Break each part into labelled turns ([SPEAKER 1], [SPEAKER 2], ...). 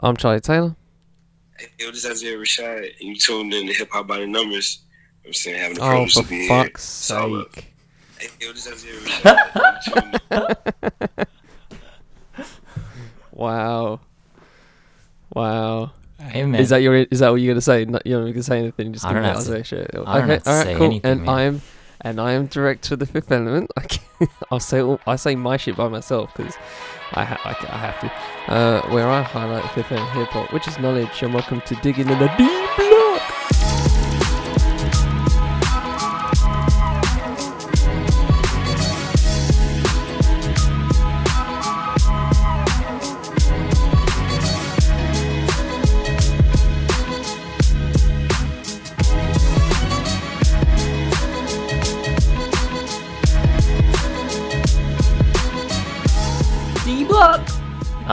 [SPEAKER 1] I'm Charlie Taylor.
[SPEAKER 2] Hey, yo, this is Isaiah Rashad, and you tuned in to Hip Hop by the Numbers. I'm saying having the
[SPEAKER 1] Oh,
[SPEAKER 2] privilege
[SPEAKER 1] for
[SPEAKER 2] to be
[SPEAKER 1] fuck's
[SPEAKER 2] here. It's all up.
[SPEAKER 1] sake.
[SPEAKER 2] Hey, yo, this is Isaiah Rashad. you tuned in.
[SPEAKER 1] Wow. Wow.
[SPEAKER 3] Hey, man.
[SPEAKER 1] Is that your? Is that what you're gonna say? No, you're not gonna say anything. Just
[SPEAKER 3] I
[SPEAKER 1] give
[SPEAKER 3] don't
[SPEAKER 1] me
[SPEAKER 3] have to-
[SPEAKER 1] Isaiah shit.
[SPEAKER 3] I don't
[SPEAKER 1] okay,
[SPEAKER 3] have to
[SPEAKER 1] all right,
[SPEAKER 3] say
[SPEAKER 1] cool.
[SPEAKER 3] anything,
[SPEAKER 1] and
[SPEAKER 3] man.
[SPEAKER 1] I'm, and I am director of the Fifth Element. I can, I'll say all, I say my shit by myself because I, ha- I, I have to. Uh, where I highlight Fifth Element hip hop, which is knowledge. And welcome to digging in the deep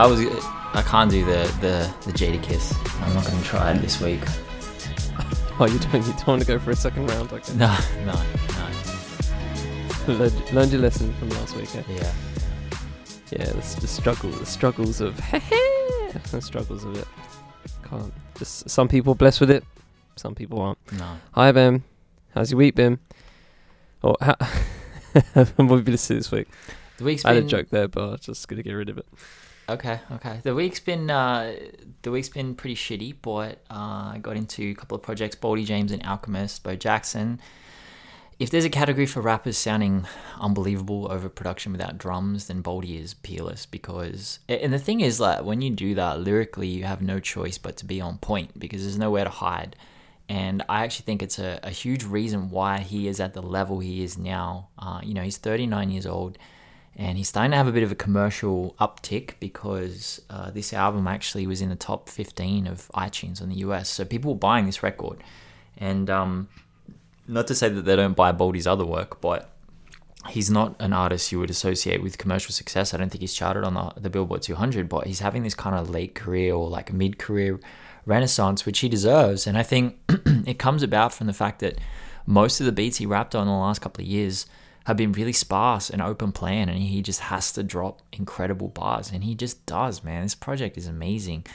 [SPEAKER 3] I was. I can't do the the the Jadakiss. I'm not gonna try it this week.
[SPEAKER 1] Oh, you don't. You don't want to go for a second round. Okay.
[SPEAKER 3] No, no, no.
[SPEAKER 1] learned, learned your lesson from last week. eh?
[SPEAKER 3] Yeah.
[SPEAKER 1] Yeah, the, the struggle, the struggles of the struggles of it. Can't. Just some people blessed with it, some people aren't.
[SPEAKER 3] No.
[SPEAKER 1] Hi Ben, how's your week been? Or how, what have you been listening this week?
[SPEAKER 3] The week's
[SPEAKER 1] I had
[SPEAKER 3] been
[SPEAKER 1] a joke there, but I was just gonna get rid of it.
[SPEAKER 3] Okay, okay. The week's been uh, the week's been pretty shitty, but uh, I got into a couple of projects: Boldy James and Alchemist, Bo Jackson. If there's a category for rappers sounding unbelievable over production without drums, then Boldy is peerless. Because and the thing is, like when you do that lyrically, you have no choice but to be on point because there's nowhere to hide. And I actually think it's a, a huge reason why he is at the level he is now. Uh, you know, he's 39 years old and he's starting to have a bit of a commercial uptick because uh, this album actually was in the top 15 of iTunes in the US. So people were buying this record. And um, not to say that they don't buy Boldy's other work, but he's not an artist you would associate with commercial success. I don't think he's charted on the, the Billboard 200, but he's having this kind of late career or like mid career renaissance, which he deserves. And I think it comes about from the fact that most of the beats he rapped on in the last couple of years have been really sparse and open plan, and he just has to drop incredible bars, and he just does, man. This project is amazing.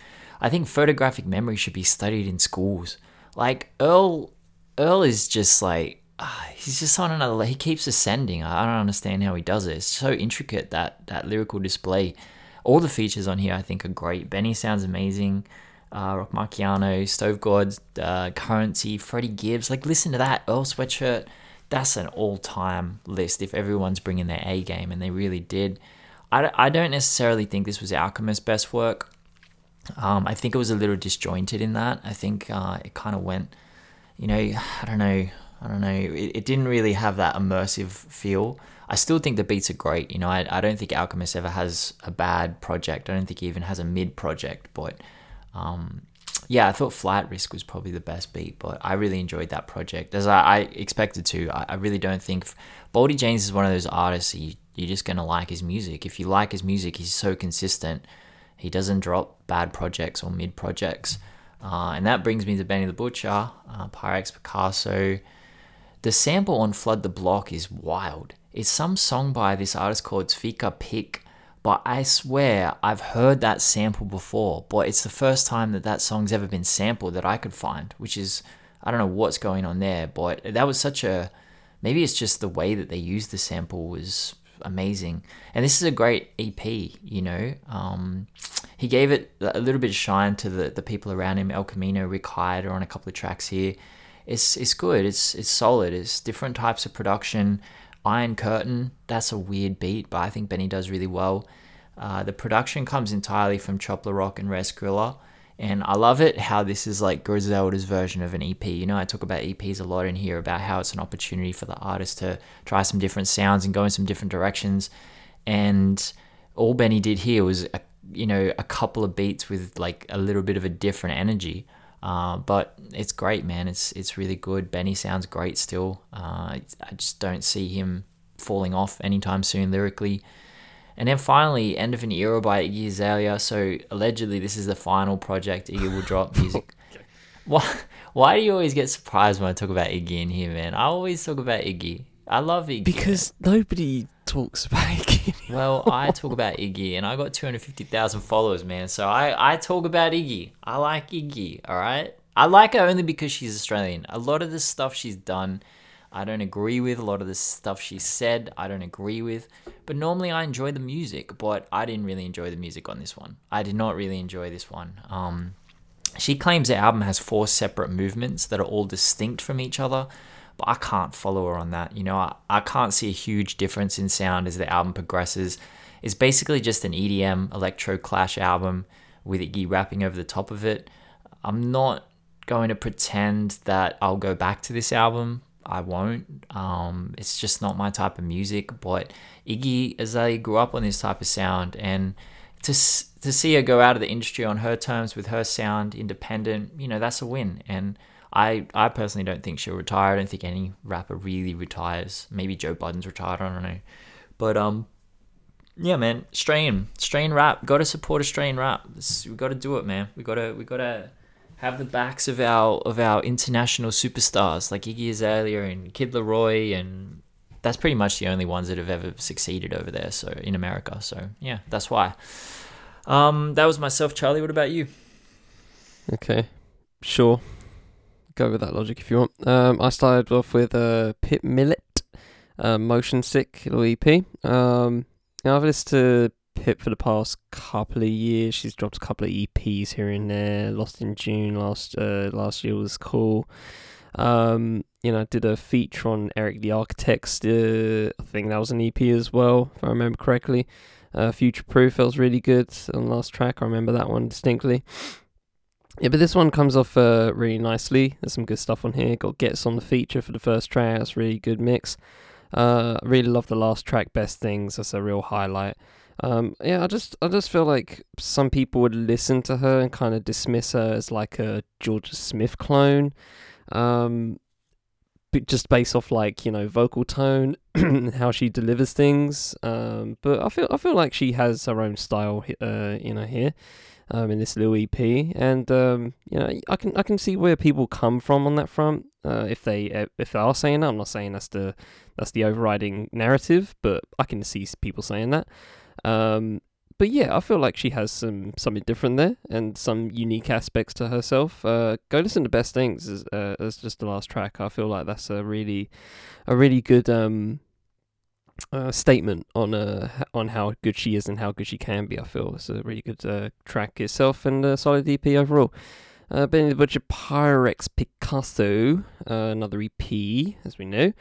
[SPEAKER 3] I think photographic memory should be studied in schools. Like Earl, Earl is just like ah, he's just on another. He keeps ascending. I I don't understand how he does it. It's so intricate that that lyrical display. All the features on here I think are great. Benny sounds amazing. Uh, Rock Marciano, Stove Gods, uh, Currency, Freddie Gibbs. Like listen to that Earl sweatshirt that's an all-time list if everyone's bringing their A game, and they really did. I, I don't necessarily think this was Alchemist's best work. Um, I think it was a little disjointed in that. I think uh, it kind of went, you know, I don't know, I don't know. It, it didn't really have that immersive feel. I still think the beats are great. You know, I, I don't think Alchemist ever has a bad project. I don't think he even has a mid project, but um, yeah, I thought Flight Risk was probably the best beat, but I really enjoyed that project as I, I expected to. I, I really don't think Boldy James is one of those artists you, you're just gonna like his music. If you like his music, he's so consistent. He doesn't drop bad projects or mid projects, uh, and that brings me to Benny the Butcher, uh, Pyrex Picasso. The sample on Flood the Block is wild. It's some song by this artist called Svika Pick, but I swear I've heard that sample before, but it's the first time that that song's ever been sampled that I could find, which is, I don't know what's going on there, but that was such a, maybe it's just the way that they used the sample was amazing. And this is a great EP, you know. Um, he gave it a little bit of shine to the, the people around him. El Camino, Rick Hyde are on a couple of tracks here. It's it's good. It's it's solid. It's different types of production. Iron Curtain, that's a weird beat, but I think Benny does really well. Uh, the production comes entirely from Chopler Rock and Rare Skrilla, and I love it how this is like Griselda's version of an EP. You know, I talk about EPs a lot in here about how it's an opportunity for the artist to try some different sounds and go in some different directions. And all Benny did here was, a, you know, a couple of beats with like a little bit of a different energy. Uh, but it's great, man. It's it's really good. Benny sounds great still. Uh, I just don't see him falling off anytime soon lyrically. And then finally, End of an Era by Iggy Azalea. So allegedly, this is the final project Iggy will drop music. Why, why do you always get surprised when I talk about Iggy in here, man? I always talk about Iggy. I love Iggy.
[SPEAKER 1] Because nobody talks about Iggy.
[SPEAKER 3] Well, I talk about Iggy, and I got 250,000 followers, man. So I, I talk about Iggy. I like Iggy, all right? I like her only because she's Australian. A lot of the stuff she's done, I don't agree with. A lot of the stuff she said, I don't agree with. But normally I enjoy the music, but I didn't really enjoy the music on this one. I did not really enjoy this one. Um, she claims the album has four separate movements that are all distinct from each other, but I can't follow her on that. You know, I, I can't see a huge difference in sound as the album progresses. It's basically just an EDM electro clash album with Iggy rapping over the top of it. I'm not going to pretend that I'll go back to this album. I won't. Um, it's just not my type of music. But Iggy Azalea grew up on this type of sound, and to to see her go out of the industry on her terms with her sound, independent, you know, that's a win. And I I personally don't think she'll retire. I don't think any rapper really retires. Maybe Joe Budden's retired. I don't know. But um, yeah, man, Australian, Australian rap. Got to support Australian rap. we got to do it, man. We got to we got to have the backs of our of our international superstars like Iggy Azalea and Kid LAROI, and that's pretty much the only ones that have ever succeeded over there. So in America. So yeah, that's why. Um, that was myself, Charlie. What about you?
[SPEAKER 1] Okay, sure. Go with that logic if you want. Um, I started off with uh, Pip Millett, uh, Motion Sick little EP. Um, I've listened to Pip for the past couple of years. She's dropped a couple of EPs here and there. Lost in June last uh, last year was cool. Um, you know, did a feature on Eric the Architects. Uh, I think that was an EP as well, if I remember correctly. Uh, Future Proof feels really good on the last track. I remember that one distinctly. Yeah, but this one comes off uh, really nicely. There's some good stuff on here. Got Ghetts on the feature for the first track. That's really good mix. Uh, really love the last track, Best Things. That's a real highlight. Um, yeah, I just I just feel like some people would listen to her and kind of dismiss her as like a Jorja Smith clone. Um, just based off like you know vocal tone how she delivers things. Um, but I feel I feel like she has her own style. Uh, you know here. Um, in this little EP, and um, you know, I can I can see where people come from on that front. Uh, if they uh, if they are saying that, I'm not saying that's the that's the overriding narrative, but I can see people saying that. Um, but yeah, I feel like she has some something different there and some unique aspects to herself. Uh, go listen to Best Things as uh, as just the last track. I feel like that's a really a really good um uh, statement on uh on how good she is and how good she can be. I feel it's a really good uh, track itself and a solid EP overall. Uh, Benny the Butcher Pyrex Picasso, uh, another EP as we know.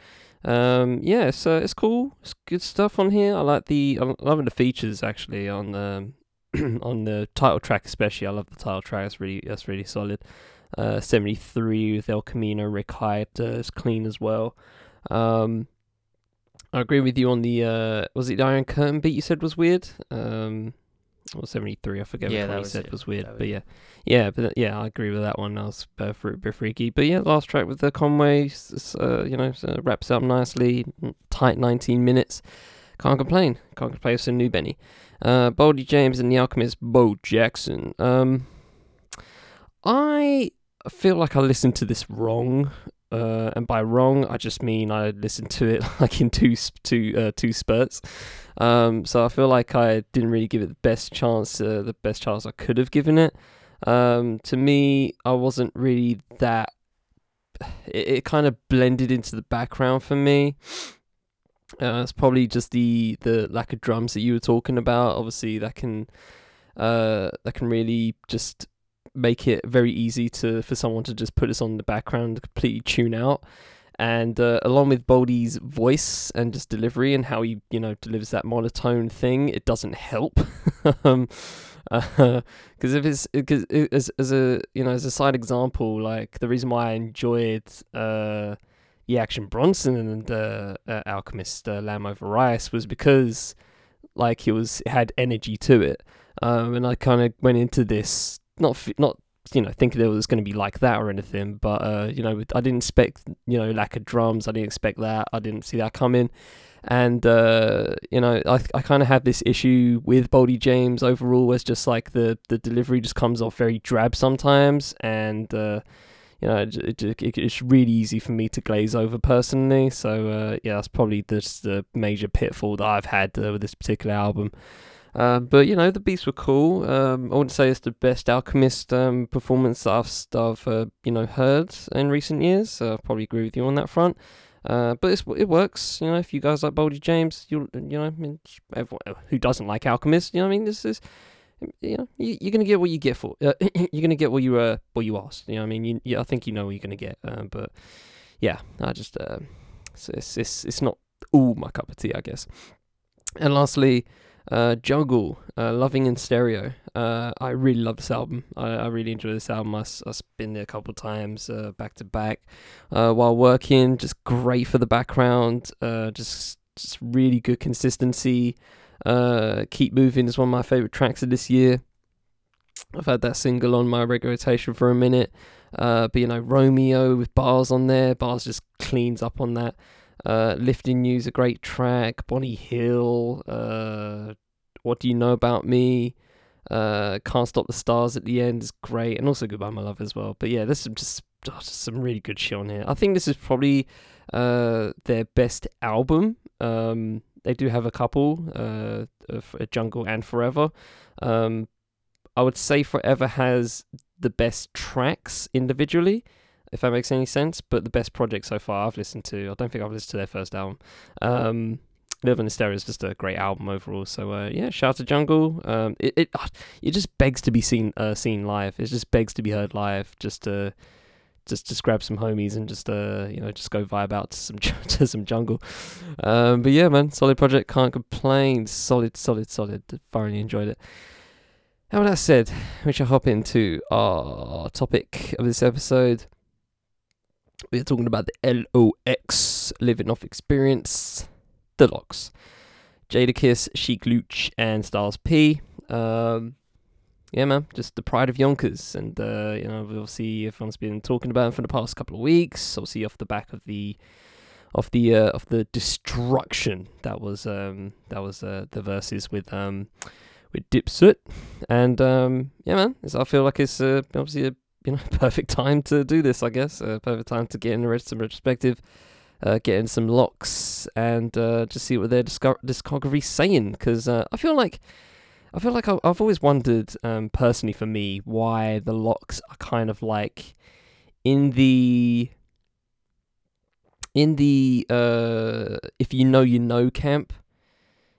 [SPEAKER 1] Um, yeah, so it's cool. It's good stuff on here. I like the I'm loving the features actually on the on the title track especially. I love the title track. It's really that's really solid. Uh, 73 with El Camino, Rick Hyde uh, is clean as well. Um, I agree with you on the uh, was it the Iron Curtain beat you said was weird? Um, or 73, I forget
[SPEAKER 3] yeah,
[SPEAKER 1] which one you said
[SPEAKER 3] it.
[SPEAKER 1] was weird.
[SPEAKER 3] That
[SPEAKER 1] but yeah, yeah, but yeah, I agree with that one. That was uh, fr- bit freaky. But yeah, last track with the Conway, uh, you know, so wraps up nicely, tight 19 minutes. Can't complain. Can't complain with some new Benny. Uh, Boldy James and the Alchemist, Bo Jackson. Um, I feel like I listened to this wrong. Uh, and by wrong, I just mean I listened to it like in two two uh, two spurts. Um, so I feel like I didn't really give it the best chance, uh, the best chance I could have given it. Um, to me, I wasn't really that. It, it kind of blended into the background for me. Uh, it's probably just the the lack of drums that you were talking about. Obviously, that can uh that can really just make it very easy to for someone to just put this on the background completely tune out and uh, along with Boldy's voice and just delivery and how he you know delivers that monotone thing, it doesn't help. um, because if it's because as as a you know as a side example, like the reason why I enjoyed uh the Action Bronson and uh, uh, Alchemist uh, Lamb Over Rice was because like it was it had energy to it, um, and I kind of went into this not not you know thinking it was going to be like that or anything but uh you know i didn't expect you know lack of drums i didn't expect that i didn't see that coming and uh you know i, I kind of have this issue with Boldy james overall where it's just like the the delivery just comes off very drab sometimes and uh you know, it, it, it, it's really easy for me to glaze over personally. So uh, yeah, that's probably just the major pitfall that I've had uh, with this particular album. Um, but you know the beats were cool. Um, I wouldn't say it's the best Alchemist um, performance that I've, uh, you know heard in recent years. Uh, I probably agree with you on that front. Uh, but it works, you know. If you guys like Boldy James, you you know, I mean, everyone who doesn't like Alchemist, you know, I mean, this is, you know, you, are gonna get what you get for. Uh, you're gonna get what you uh what you asked. You know, I mean, you, you I think you know what you're gonna get. Uh, but yeah, I just uh, it's it's it's not all my cup of tea, I guess. And lastly, uh, Jungle, uh, Loving in Stereo. Uh, I really love this album. I, I really enjoy this album. I, have been there a couple times uh, back to back uh, while working. Just great for the background. Uh, just, just really good consistency. Keep Moving is one of my favorite tracks of this year. I've had that single on my rotation for a minute. But you know, Romeo with Bas on there. Bas just cleans up on that. Uh, Lifting You's a great track. Bonnie Hill. Uh, what do you know about me? Uh, Can't stop the stars at the end is great, and also Goodbye My Love as well. But yeah, there's some just, oh, just some really good shit on here. I think this is probably uh, their best album. Um, they do have a couple, uh, of Jungle and Forever. Um, I would say Forever has the best tracks individually if that makes any sense. But the best project so far I've listened to, I don't think I've listened to their first album. Um, Live in the Stereo is just a great album overall. So uh, yeah, shout out to Jungle. Um, it it ah, it just begs to be seen uh, seen live. It just begs to be heard live. Just to just just grab some homies and just uh you know just go vibe out to some to some jungle. Um, but yeah, man, solid project. Can't complain. Solid, solid, solid. Thoroughly enjoyed it. And with that said, we shall hop into our topic of this episode. We're talking about the LOX Living Off Experience, the LOX. Jadakiss, Sheek Louch, and Styles P. Um, yeah, man, just the pride of Yonkers, and uh, you know, obviously everyone's been talking about it for the past couple of weeks. Obviously, off the back of the, of the, uh, of the destruction that was, um, that was uh, the verses with, um, with Dipset, and um, yeah, man, I feel like it's uh, obviously a you know, perfect time to do this, I guess. Uh, perfect time to get in some retrospective, uh, get in some LOX, and uh, just see what their disco- discography's saying. Because uh, I feel like, I feel like I've always wondered, um, personally for me, why the LOX are kind of like in the in the uh, if you know you know camp.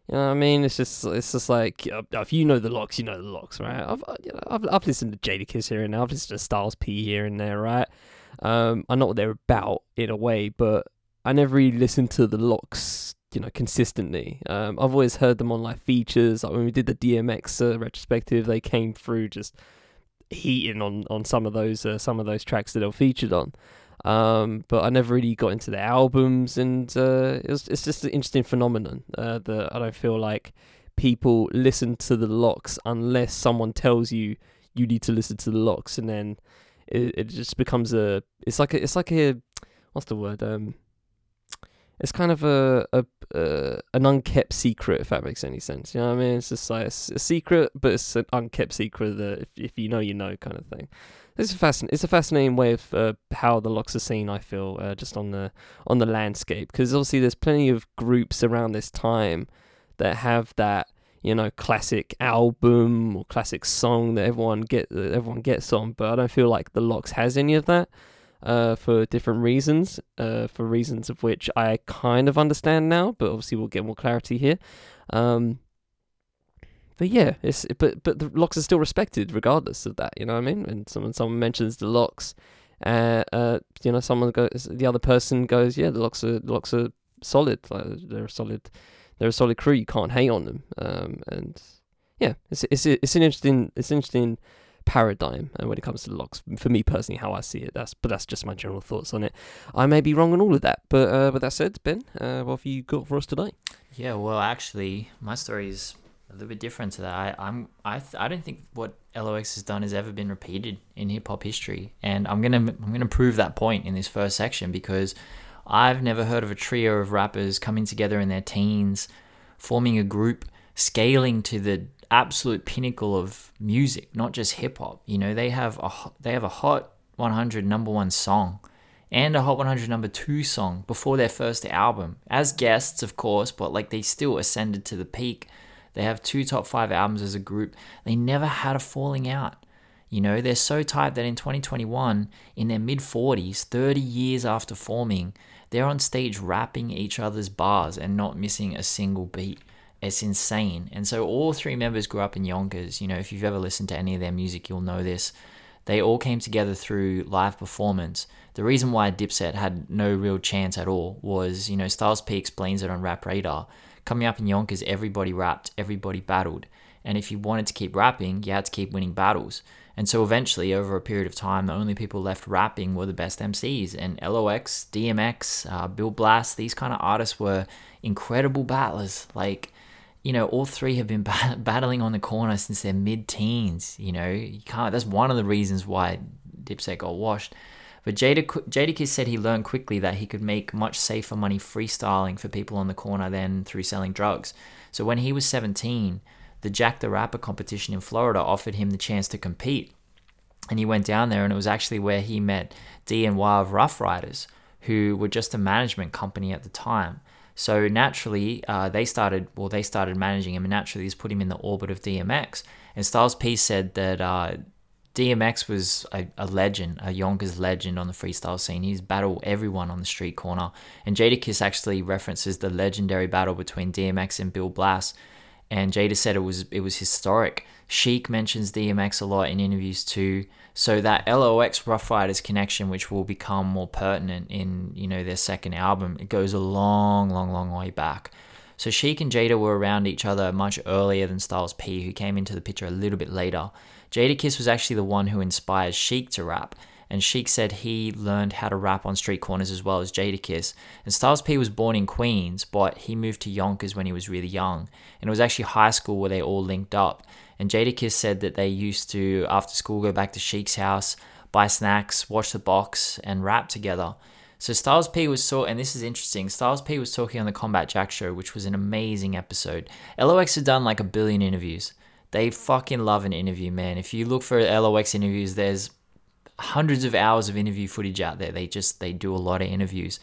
[SPEAKER 1] You know what I mean? It's just it's just like uh, if you know the LOX, you know the LOX, right? I've uh, you know I've, I've listened to Jadakiss here and there. I've listened to Styles P here and there, right? Um, I know what they're about in a way, but I never really listened to the LOX, you know, consistently. Um, I've always heard them on like features. Like when we did the DMX uh, retrospective, they came through just heating on on some of those uh, some of those tracks that they were featured on. Um, but I never really got into the albums, and uh, it was, it's just an interesting phenomenon uh, that I don't feel like people listen to the LOX unless someone tells you you need to listen to the LOX, and then it, it just becomes a it's like a, it's like a what's the word um it's kind of a, a uh, an unkept secret if that makes any sense you know what i mean? It's just like a secret but it's an unkept secret that if, if you know you know kind of thing it's a fascinating. It's a fascinating way of uh, how the LOX are seen. I feel uh, just on the on the landscape because obviously there's plenty of groups around this time that have that you know classic album or classic song that everyone get that everyone gets on. But I don't feel like the LOX has any of that uh, for different reasons. Uh, for reasons of which I kind of understand now, but obviously we'll get more clarity here. Um, but yeah, it's but but the LOX are still respected regardless of that. You know what I mean? And someone someone mentions the LOX, uh, uh, you know, someone goes, the other person goes, yeah, the LOX are the LOX are solid. Like they're a solid, they're a solid crew. You can't hate on them. Um, and yeah, it's it's it's an interesting it's an interesting paradigm uh, when it comes to the LOX for me personally how i see it that's but that's just my general thoughts on it i may be wrong on all of that but uh but that said ben uh what have you got for us today
[SPEAKER 3] yeah well actually my story is a little bit different to that. I, I'm I I don't think what LOX has done has ever been repeated in hip hop history, and I'm gonna I'm gonna prove that point in this first section because I've never heard of a trio of rappers coming together in their teens, forming a group, scaling to the absolute pinnacle of music, not just hip hop. You know, they have a they have a hot 100 number one song and a Hot 100 number two song before their first album as guests, of course, but like they still ascended to the peak. They have two top five albums as a group. They never had a falling out. You know, they're so tight that in 2021, in their mid 40s, 30 years after forming, they're on stage rapping each other's bars and not missing a single beat. It's insane. And so all three members grew up in Yonkers. You know, if you've ever listened to any of their music, you'll know this. They all came together through live performance. The reason why Dipset had no real chance at all was, you know, Styles P explains it on Rap Radar. Coming up in Yonkers, everybody rapped, everybody battled. And if you wanted to keep rapping, you had to keep winning battles. And so eventually, over a period of time, the only people left rapping were the best MCs. And LOX, DMX, uh, Bill Blast, these kind of artists were incredible battlers. Like, you know, all three have been bat- battling on the corner since their mid teens. You know, you can't, that's one of the reasons why Dipset got washed. But Jada, Jadakiss said he learned quickly that he could make much safer money freestyling for people on the corner than through selling drugs. So when he was 17, the Jack the Rapper competition in Florida offered him the chance to compete. And he went down there, and it was actually where he met D and Y of Ruff Ryders, who were just a management company at the time. So naturally, uh, they started well, they started managing him, and naturally, he's put him in the orbit of DMX. And Styles P said that uh, DMX was a, a, legend, a Yonkers legend on the freestyle scene. He's battled everyone on the street corner. And Jadakiss actually references the legendary battle between DMX and Bill Blast and Jada said it was it was historic. Sheek mentions DMX a lot in interviews too. So that LOX Ruff Ryders connection, which will become more pertinent in you know their second album, it goes a long, long, long way back. So Sheek and Jada were around each other much earlier than Styles P, who came into the picture a little bit later. Jadakiss was actually the one who inspired Sheek to rap, and Sheek said he learned how to rap on street corners as well as Jadakiss. And Styles P was born in Queens, but he moved to Yonkers when he was really young. And it was actually high school where they all linked up. And Jadakiss said that they used to, after school, go back to Sheek's house, buy snacks, watch the box, and rap together. So Styles P was so, and this is interesting. Styles P was talking on the Combat Jack show, which was an amazing episode. LOX had done like a billion interviews. They fucking love an interview, man. If you look for LOX interviews, there's hundreds of hours of interview footage out there. They just they do a lot of interviews.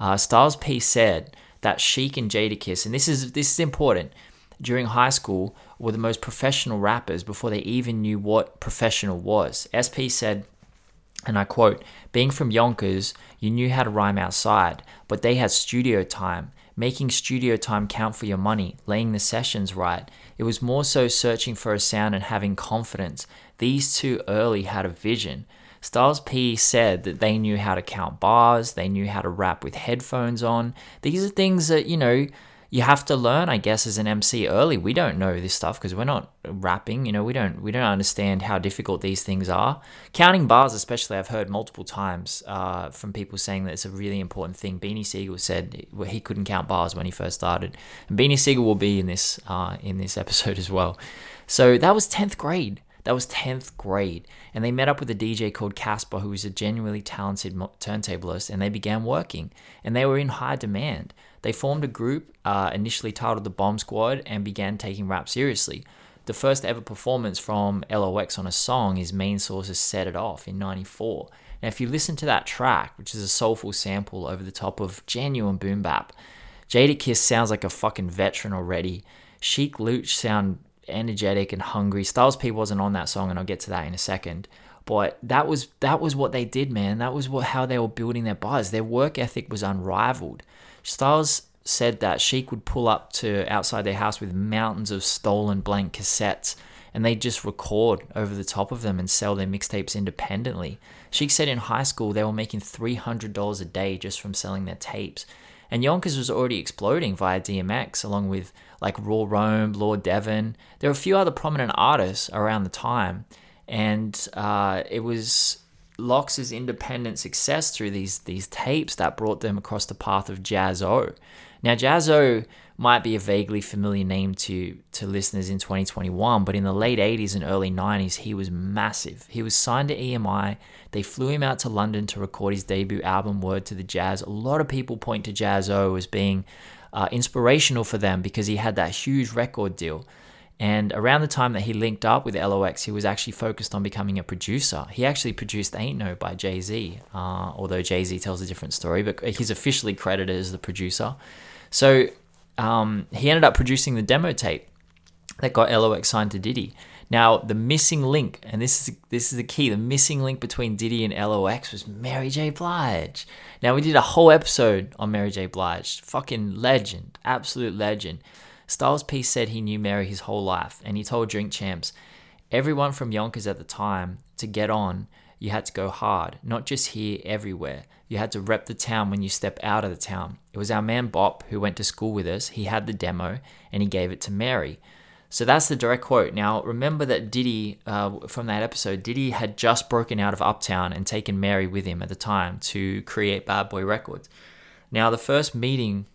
[SPEAKER 3] Uh, Styles P said that Sheek and Jadakiss, and this is this is important, during high school were the most professional rappers before they even knew what professional was. SP said, and I quote, being from Yonkers, you knew how to rhyme outside, but they had studio time, making studio time count for your money, laying the sessions right. It was more so searching for a sound and having confidence. These two early had a vision. Styles P said that they knew how to count bars, they knew how to rap with headphones on. These are things that, you know, you have to learn, I guess, as an MC early. We don't know this stuff because we're not rapping. You know, we don't we don't understand how difficult these things are. Counting bars, especially, I've heard multiple times uh, from people saying that it's a really important thing. Beanie Sigel said he couldn't count bars when he first started, and Beanie Sigel will be in this uh, in this episode as well. So that was tenth grade. That was 10th grade. And they met up with a DJ called Casper, who was a genuinely talented turntablist, and they began working. And they were in high demand. They formed a group, uh, initially titled the Bomb Squad, and began taking rap seriously. The first ever performance from LOX on a song is Main Source's Set It Off in 94. Now, if you listen to that track, which is a soulful sample over the top of genuine boom bap, Jadakiss sounds like a fucking veteran already. Sheek Louch sound energetic and hungry. Styles P wasn't on that song, and I'll get to that in a second. But that was that was what they did, man. That was what how they were building their buzz. Their work ethic was unrivaled. Styles said that Sheek would pull up to outside their house with mountains of stolen blank cassettes and they'd just record over the top of them and sell their mixtapes independently. Sheek said in high school they were making $300 a day just from selling their tapes. And Yonkers was already exploding via DMX, along with like Raw Rome, Lord Devon. There were a few other prominent artists around the time, and uh, it was LOX's independent success through these these tapes that brought them across the path of Jaz-O. Now, Jaz-O might be a vaguely familiar name to to listeners in 2021, but in the late 80s and early 90s, he was massive. He was signed to EMI. They flew him out to London to record his debut album, Word to the Jaz. A lot of people point to Jaz-O as being uh, inspirational for them because he had that huge record deal. And around the time that he linked up with LOX, he was actually focused on becoming a producer. He actually produced Ain't No by Jay Z, uh, although Jay Z tells a different story, but he's officially credited as the producer. So um, he ended up producing the demo tape that got LOX signed to Diddy. Now, the missing link, and this is this is the key, the missing link between Diddy and LOX was Mary J. Blige. Now, we did a whole episode on Mary J. Blige. Fucking legend, absolute legend. Styles P said he knew Mary his whole life, and he told Drink Champs, everyone from Yonkers at the time, to get on, you had to go hard, not just here, everywhere. You had to rep the town when you step out of the town. It was our man Bop who went to school with us. He had the demo and he gave it to Mary. So that's the direct quote. Now, remember that Diddy, uh, from that episode, Diddy had just broken out of Uptown and taken Mary with him at the time to create Bad Boy Records. Now, the first meeting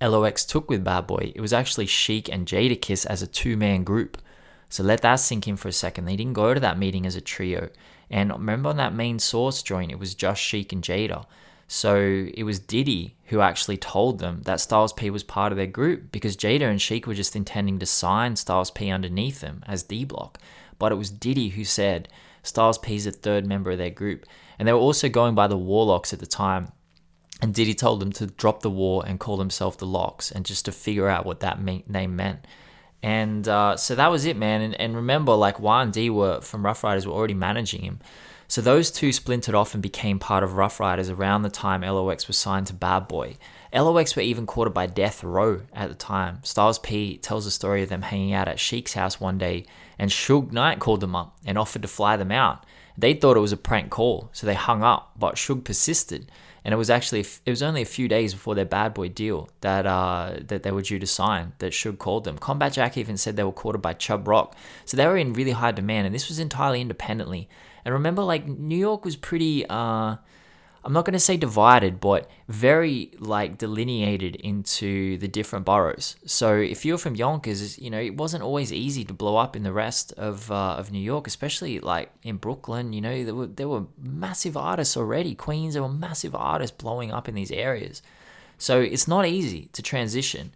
[SPEAKER 3] LOX took with Bad Boy, it was actually Sheek and Jadakiss as a two man group. So let that sink in for a second. They didn't go to that meeting as a trio. And remember on that Main Source joint, it was just Sheek and Jada. So it was Diddy who actually told them that Styles P was part of their group because Jada and Sheek were just intending to sign Styles P underneath them as D Block. But it was Diddy who said Styles P is the third member of their group. And they were also going by the Warlocks at the time. And Diddy told them to drop the war and call themselves the LOX and just to figure out what that name meant. And uh, so that was it, man. And, and remember, like Y and D were from Ruff Ryders were already managing him. So those two splintered off and became part of Ruff Ryders around the time LOX was signed to Bad Boy. LOX were even courted by Death Row at the time. Styles P tells a story of them hanging out at Sheek's house one day, and Suge Knight called them up and offered to fly them out. They thought it was a prank call, so they hung up, but Suge persisted. And it was actually it was only a few days before their Bad Boy deal that uh, that they were due to sign that Suge called them. Combat Jack even said they were courted by Chubb Rock, so they were in really high demand, and this was entirely independently. And remember, like New York was pretty. Uh, I'm not going to say divided, but very like delineated into the different boroughs. So if you're from Yonkers, you know it wasn't always easy to blow up in the rest of uh, of New York, especially like in Brooklyn. You know there were there were massive artists already. Queens, there were massive artists blowing up in these areas. So it's not easy to transition.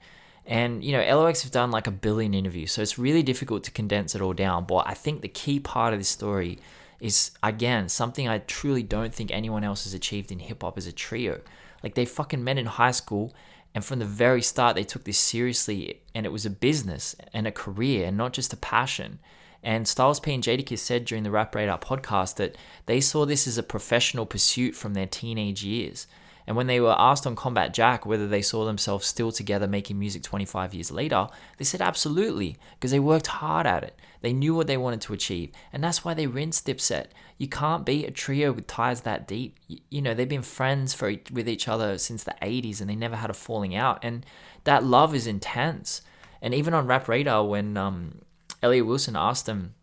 [SPEAKER 3] And you know, LOX have done like a billion interviews, so it's really difficult to condense it all down. But I think the key part of this story is again something I truly don't think anyone else has achieved in hip hop as a trio. Like they fucking met in high school and from the very start they took this seriously and it was a business and a career and not just a passion. And Styles P and Jadakiss said during the Rap Radar podcast that they saw this as a professional pursuit from their teenage years. And when they were asked on Combat Jack whether they saw themselves still together making music 25 years later, they said absolutely, because they worked hard at it. They knew what they wanted to achieve, and that's why they rinsed Dipset. You can't be a trio with ties that deep. You, know, they've been friends for with each other since the 80s and they never had a falling out, and that love is intense. And even on Rap Radar, when um, Elliott Wilson asked them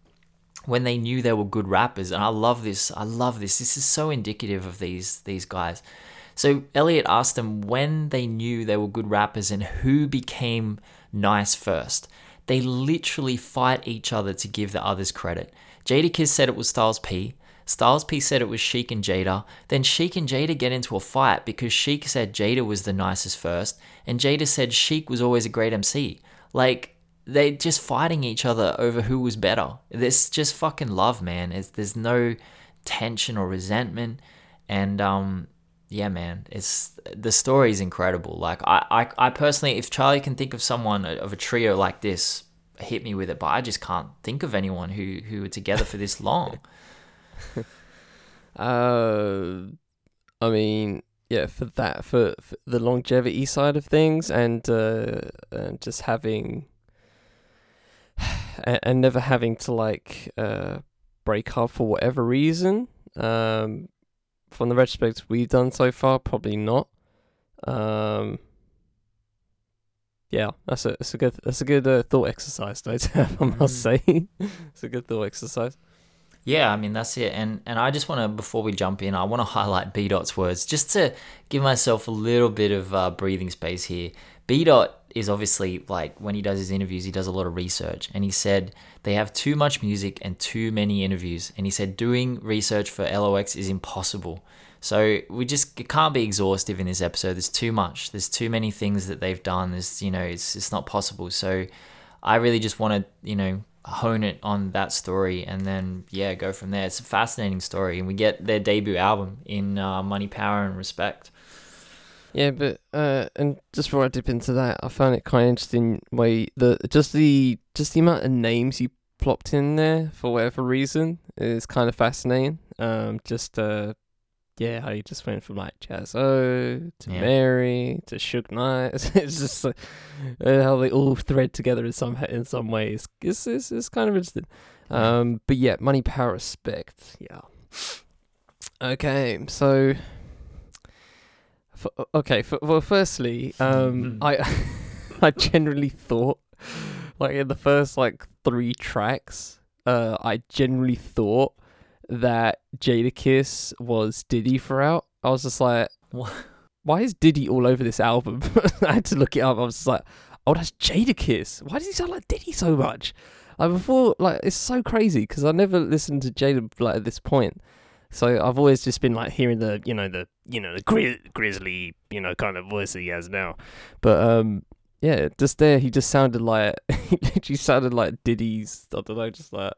[SPEAKER 3] when they knew they were good rappers, and I love this, I love this. This is so indicative of these these guys so Elliott asked them when they knew they were good rappers and who became nice first. They literally fight each other to give the others credit. Jadakiss said it was Styles P. Styles P said it was Sheek and Jada. Then Sheek and Jada get into a fight because Sheek said Jada was the nicest first, and Jada said Sheek was always a great MC. Like, they're just fighting each other over who was better. There's just fucking love, man. It's, there's no tension or resentment. And um, yeah, man, it's the story is incredible. Like I, I, I personally, if Charlie can think of someone of a trio like this, hit me with it. But I just can't think of anyone who who are together for this long.
[SPEAKER 1] uh, I mean, yeah, for that, for, for the longevity side of things, and uh, and just having, and, and never having to like uh break up for whatever reason. Um, from the retrospect we've done so far, probably not. Um, yeah, that's a that's a good that's a good uh, thought exercise though. I must mm. say, it's a good thought exercise.
[SPEAKER 3] Yeah, I mean that's it, and and I just want to before we jump in, I want to highlight B Dot's words just to give myself a little bit of uh, breathing space here. B Dot is obviously like when he does his interviews, he does a lot of research, and he said they have too much music and too many interviews, and he said doing research for LOX is impossible. So we just it can't be exhaustive in this episode. There's too much. There's too many things that they've done. There's you know it's it's not possible. So I really just want to, you know, hone it on that story and then yeah, go from there. It's a fascinating story, and we get their debut album in uh, Money, Power, and Respect.
[SPEAKER 1] Yeah, but uh, and just before I dip into that, I found it quite interesting way the just the just the amount of names you plopped in there for whatever reason is kind of fascinating. Um, just uh, yeah, how you just went from like Jaz-O to
[SPEAKER 3] Yeah.
[SPEAKER 1] Mary to Suge Knight. it's just like, uh, how they all thread together in some in some ways. It's it's, it's kind of interesting. Um, but yeah, money, power, respect. Yeah. Okay, so. F okay, f well, firstly, um, I I generally thought, like in the first like three tracks, uh, I generally thought that Jadakiss was Diddy throughout. I was just like,
[SPEAKER 3] What?
[SPEAKER 1] why is Diddy all over this album? I had to look it up. I was just like, oh, that's Jadakiss. Why does he sound like Diddy so much? Like before, like it's so crazy because I never listened to Jada like at this point. So I've always just been like hearing the, you know, the, you know, the gri- grizzly, you know, kind of voice that he has now. But um, yeah, just there, he just sounded like he literally sounded like Diddy's. I don't know, just like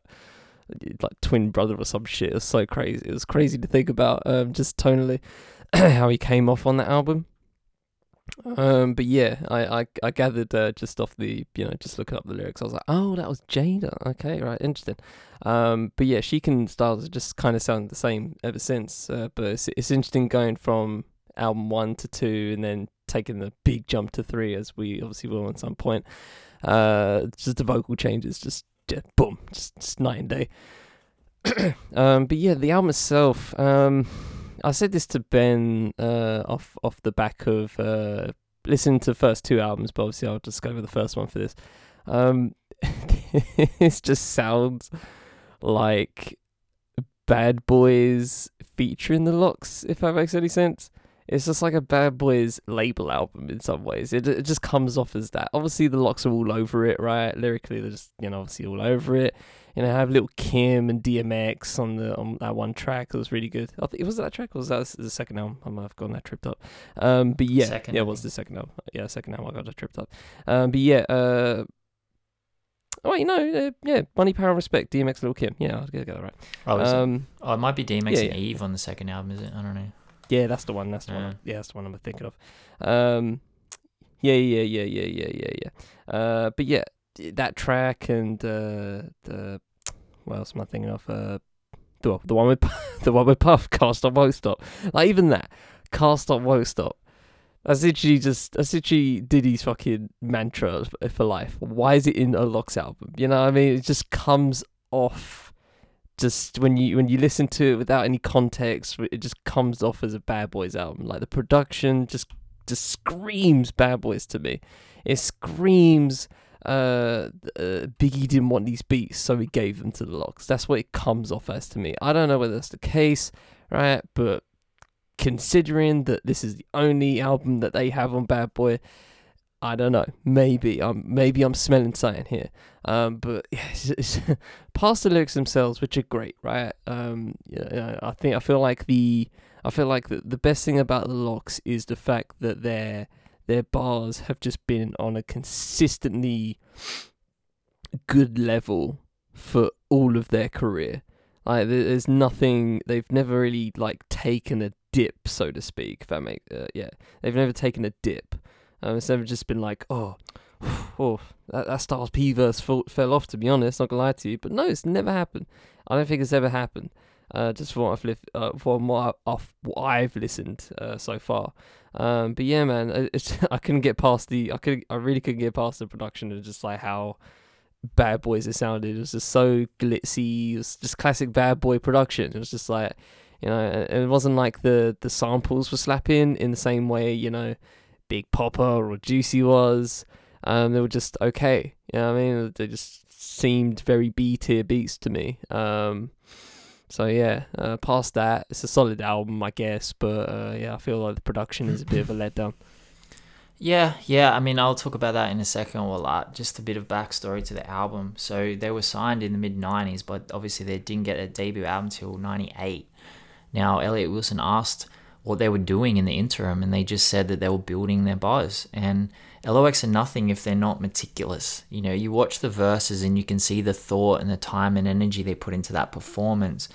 [SPEAKER 1] like twin brother or some shit. It was so crazy. It was crazy to think about. Um, just tonally, how he came off on that album. Um, but yeah, I I, I gathered uh, just off the you know just looking up the lyrics, I was like, oh, that was Jada. Okay, right, interesting. Um, but yeah, Sheek and Styles just kind of sound the same ever since. Uh, but it's it's interesting going from album one to two, and then taking the big jump to three, as we obviously will at some point. Uh, just the vocal changes, just, just boom, just, just night and day. um, but yeah, the album itself. Um, I said this to Ben uh, off off the back of uh, listening to the first two albums, but obviously I'll just go with the first one for this. Um, it just sounds like Bad Boys featuring the LOX, if that makes any sense. It's just like a Bad Boys label album in some ways. It it just comes off as that. Obviously, the LOX are all over it, right? Lyrically, they're just you know obviously all over it. You know, I have little Kim and DMX on the on that one track. It was really good. I think it was that track. Or was that the second album? I might have gotten that tripped up. Um, but yeah,
[SPEAKER 3] Second,
[SPEAKER 1] yeah, it was the second album. Yeah, second album. I got that tripped up. Um, but yeah, uh, oh, you know, uh, yeah, money, power, respect. DMX, Little Kim. Yeah, I'll get that right.
[SPEAKER 3] Oh, it?
[SPEAKER 1] Um,
[SPEAKER 3] oh, it might be DMX
[SPEAKER 1] yeah,
[SPEAKER 3] and
[SPEAKER 1] yeah.
[SPEAKER 3] Eve on the second album, is it? I don't know.
[SPEAKER 1] yeah, that's the one. That's the one.
[SPEAKER 3] Yeah.
[SPEAKER 1] I'm- Yeah, that's the one I'm thinking of. Um, yeah, yeah, yeah, yeah, yeah, yeah, yeah. Uh, but yeah, that track and uh, the what else am I thinking of? Uh, the the one with the one with Puff, Can't Stop, Won't Stop. Like even that, Can't Stop, Won't Stop. That's literally just that's literally Diddy's fucking mantra for life. Why is it in a LOX album? You know what I mean? It just comes off just when you when you listen to it without any context, it just comes off as a Bad Boys album. Like the production just just screams Bad Boys to me. It screams uh, uh Biggie didn't want these beats, so he gave them to the LOX. That's what it comes off as to me. I don't know whether that's the case, right? But considering that this is the only album that they have on Bad Boy, I don't know. Maybe I'm maybe I'm smelling something here. Um, but yeah, it's, it's past the lyrics themselves, which are great, right? Um, yeah, I think I feel like the I feel like the, the best thing about the LOX is the fact that their their bars have just been on a consistently good level for all of their career. Like there's nothing they've never really like taken a dip, so to speak. If that make uh, yeah, they've never taken a dip. Um, it's never just been like oh. Oh, that, that Styles P verse fell, fell off. To be honest, not gonna lie to you, but no, it's never happened. I don't think it's ever happened. Uh, just from what I've li- uh, from what, I, off what I've listened uh, so far. Um, but yeah, man, I couldn't get past the. I could. I really couldn't get past the production and just like how Bad Boys it sounded. It was just so glitzy. It was just classic Bad Boy production. It was just like you know, it wasn't like the the samples were slapping in the same way you know, Big Poppa or Juicy was. Um, they were just okay. You know I mean? They just seemed very B tier beats to me. Um, so yeah, uh, past that, it's a solid album, I guess. But uh, yeah, I feel like the production is a bit of a letdown.
[SPEAKER 3] Yeah, yeah. I mean, I'll talk about that in a second. Well, uh, just a bit of backstory to the album. So they were signed in the mid '90s, but obviously they didn't get a debut album till '98. Now, Elliott Wilson asked what they were doing in the interim, and they just said that they were building their buzz. And LOX are nothing if they're not meticulous. You know, you watch the verses and you can see the thought and the time and energy they put into that performance.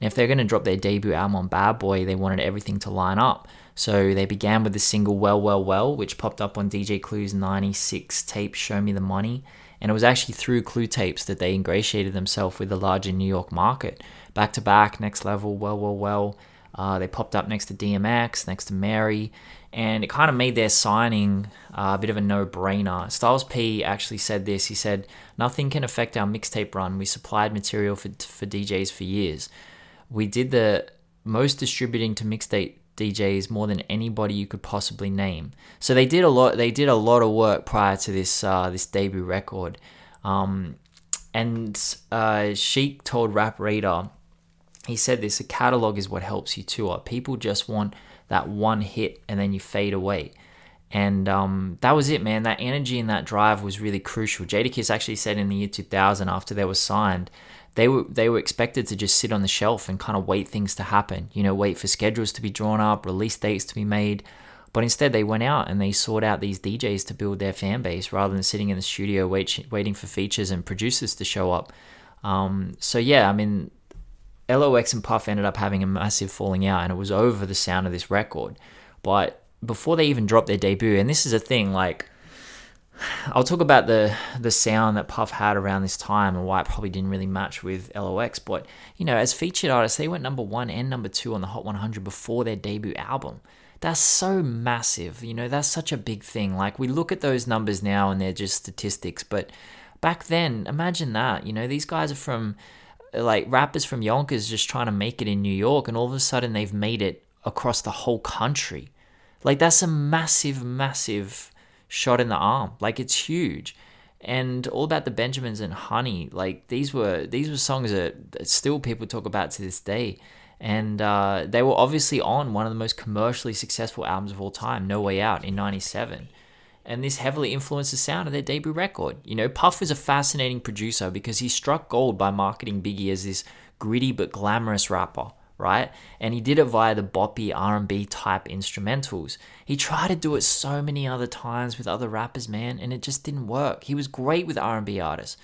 [SPEAKER 3] And if they're going to drop their debut album on Bad Boy, they wanted everything to line up. So they began with the single Well, Well, Well, which popped up on DJ Clue's 96 tape Show Me the Money. And it was actually through Clue tapes that they ingratiated themselves with the larger New York market. Back to back, next level, Well, Well, Well. Uh, they popped up next to DMX, next to Mary, and it kind of made their signing uh, a bit of a no brainer. Styles P actually said this he said, Nothing can affect our mixtape run. We supplied material for, for DJs for years. We did the most distributing to mixtape DJs more than anybody you could possibly name. So they did a lot. They did a lot of work prior to this uh, this debut record. Um, and uh, Sheek told Rap Radar he said this a catalog is what helps you tour. People just want that one hit and then you fade away. And um, that was it, man. That energy and that drive was really crucial. Jadakiss actually said in the year 2000, after they were signed, they were they were expected to just sit on the shelf and kind of wait things to happen. You know, wait for schedules to be drawn up, release dates to be made. But instead, they went out and they sought out these DJs to build their fan base rather than sitting in the studio wait, waiting for features and producers to show up. Um, so yeah, I mean, LOX and Puff ended up having a massive falling out, and it was over the sound of this record. But before they even dropped their debut, and this is a thing, like I'll talk about the the sound that Puff had around this time and why it probably didn't really match with LOX. But you know, as featured artists, they went number one and number two on the Hot 100 before their debut album. That's so massive. You know, that's such a big thing. Like we look at those numbers now and they're just statistics, but back then, imagine that. You know, these guys are from like rappers from Yonkers just trying to make it in New York, and all of a sudden they've made it across the whole country. Like that's a massive, massive shot in the arm. Like it's huge. And all about the Benjamins and Honey, like these were these were songs that, that still people talk about to this day. And uh, they were obviously on one of the most commercially successful albums of all time, No Way Out, in '97 and this heavily influenced the sound of their debut record. You know, Puff is a fascinating producer because he struck gold by marketing Biggie as this gritty but glamorous rapper, right? And he did it via the boppy R&B type instrumentals. He tried to do it so many other times with other rappers, man, and it just didn't work. He was great with R&B artists,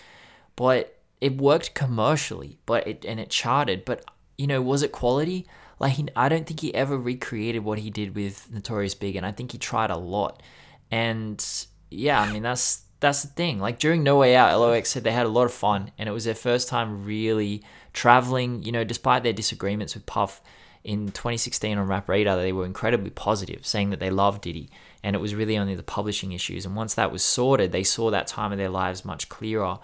[SPEAKER 3] but it worked commercially, but it and it charted, but you know, was it quality? Like he, I don't think he ever recreated what he did with Notorious Big, and I think he tried a lot. And yeah, I mean that's that's the thing. Like during No Way Out, LOX said they had a lot of fun, and it was their first time really traveling. You know, despite their disagreements with Puff in 2016 on Rap Radar, they were incredibly positive, saying that they loved Diddy, and it was really only the publishing issues. And once that was sorted, they saw that time of their lives much clearer.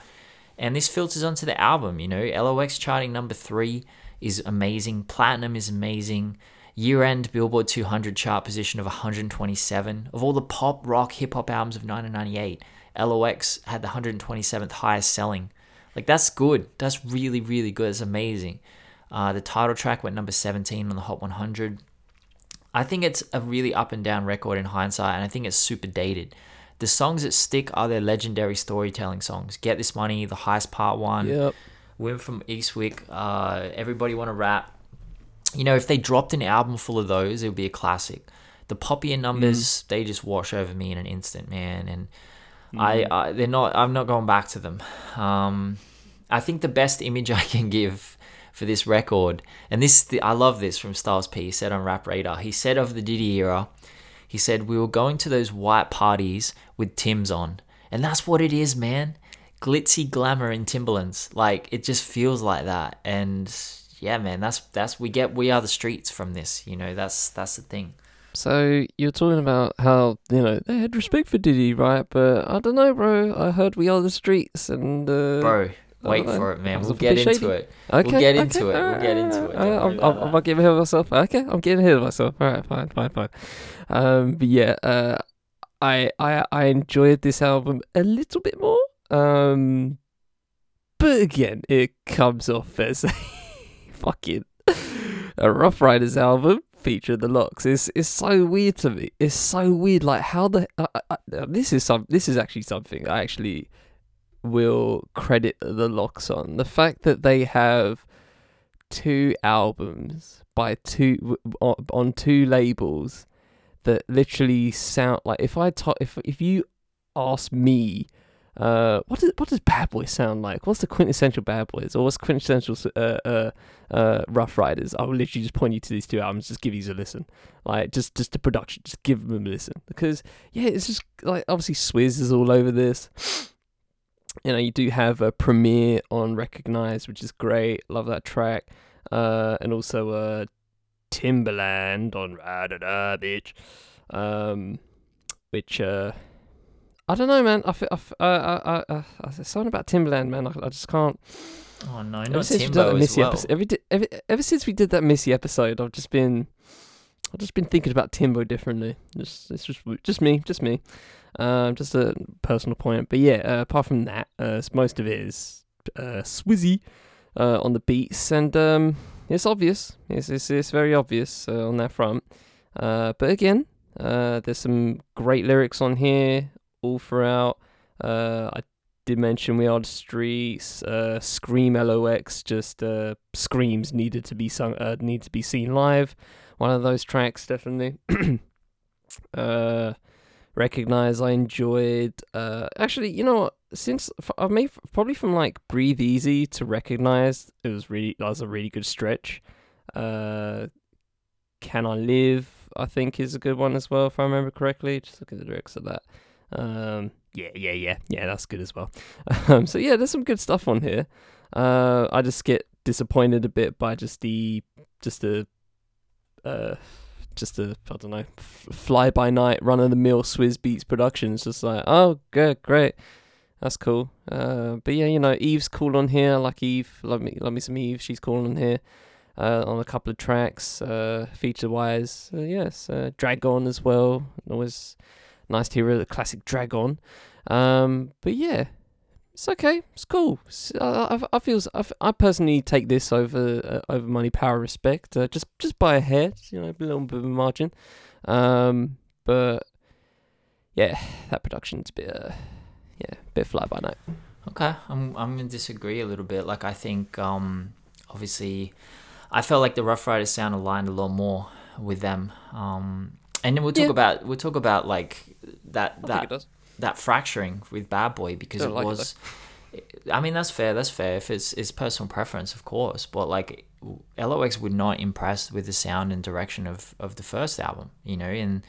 [SPEAKER 3] And this filters onto the album. You know, LOX charting number three is amazing. Platinum is amazing year end Billboard 200 chart position of 127. Of all the pop, rock, hip hop albums of 1998, LOX had the 127th highest selling. Like, that's good. That's really, really good. It's amazing. Uh, the title track went number 17 on the Hot 100. I think it's a really up and down record in hindsight, and I think it's super dated. The songs that stick are their legendary storytelling songs. Get This Money, The Heist Part 1,
[SPEAKER 1] Yep.
[SPEAKER 3] Women from Eastwick, uh, Everybody Wanna Rap, you know, if they dropped an album full of those, it would be a classic. The poppier numbers, mm. they just wash over me in an instant, man. And mm. I, I, they're not. I'm not going back to them. Um, I think the best image I can give for this record, and this, I love this from Styles P. He said on Rap Radar. He said of the Diddy era, he said we were going to those white parties with Tim's on, and that's what it is, man. Glitzy glamour in Timberlands, like it just feels like that, and yeah, man, that's that's we get we are the streets from this. You know, that's that's the thing.
[SPEAKER 1] So you're talking about how you know they had respect for Diddy, right? But I don't know, bro. I heard we are the streets, and uh,
[SPEAKER 3] bro, wait for it, man. We'll get into shady. it. Okay, we'll get into okay. it. We'll get into it.
[SPEAKER 1] Uh, I'm, I'm, I'm getting ahead of myself. Okay, I'm getting ahead of myself. All right, fine, fine, fine. Um, but yeah, uh, I I I enjoyed this album a little bit more. Um, but again, it comes off as fucking a Ruff Ryders album featuring the LOX is is so weird to me. It's so weird. Like how the uh, uh, this is some this is actually something I actually will credit the LOX on the fact that they have two albums by two on, two labels that literally sound like if I talk if if you ask me uh, what does what does Bad Boy sound like? What's the quintessential Bad Boys, or what's quintessential uh, uh, uh, Ruff Ryders? I will literally just point you to these two albums. Just give these a listen, like just just the production, just give them a listen because yeah, it's just like obviously Swizz is all over this. You know, you do have a Premier on Recognize, which is great. Love that track, uh, and also uh, Timbaland on or Die, bitch, um, which uh I don't know, man. I feel, I, uh, uh, uh, there's something about Timbaland, man. I, I just can't.
[SPEAKER 3] Oh no,
[SPEAKER 1] Ever
[SPEAKER 3] not
[SPEAKER 1] since, we did
[SPEAKER 3] Timbo
[SPEAKER 1] that Missy
[SPEAKER 3] well.
[SPEAKER 1] episode, every, every, ever since we did that Missy episode, I've just been, I've just been thinking about Timbo differently. Just, it's just, just me, just me. Um, just a personal point. But yeah, uh, apart from that, uh, most of it is uh, Swizzy uh, on the beats, and um, it's obvious. It's, it's, it's very obvious uh, on that front. Uh, but again, uh, there's some great lyrics on here all throughout. Uh, I did mention We Are the Streets, uh, Scream LOX, just uh, screams needed to be sung, uh, need to be seen live. One of those tracks, definitely. uh, Recognize, I enjoyed. Uh, actually, you know what? Since I made probably from like Breathe Easy to Recognize, it was really that was a really good stretch. Uh, Can I Live? I think is a good one as well, if I remember correctly. Just look at the lyrics of that. Um, yeah, yeah, yeah, yeah, that's good as well. Um, so yeah, there's some good stuff on here. Uh, I just get disappointed a bit by just the, just the, uh, just a I don't know, f- fly by night, run of the mill Swizz Beatz productions. Just like, oh, good, great, that's cool. Uh, but yeah, you know, Eve's cool on here. I like Eve, love me, love me some Eve. She's cool on here. Uh, on a couple of tracks, uh, feature wise, yes, uh, Drag-On as well. Always nice to hear a classic Drag-On. Um, but yeah, it's okay. It's cool. It's, uh, I, I feel I, I personally take this over uh, over Money Power Respect. Uh, just just by a hair, you know, a little bit of a margin. Um, but yeah, that production's a bit uh, yeah, a bit fly by night.
[SPEAKER 3] Okay, I'm I'm gonna disagree a little bit. Like I think, um, obviously, I felt like the Ruff Ryders sound aligned a lot more with them. Um, and then we'll talk
[SPEAKER 1] Yeah.
[SPEAKER 3] about we'll talk about like that that that fracturing with Bad Boy because it
[SPEAKER 1] like it,
[SPEAKER 3] was. I mean that's fair. That's fair. If it's it's personal preference, of course. But like LOX would not impress with the sound and direction of of the first album. You know, and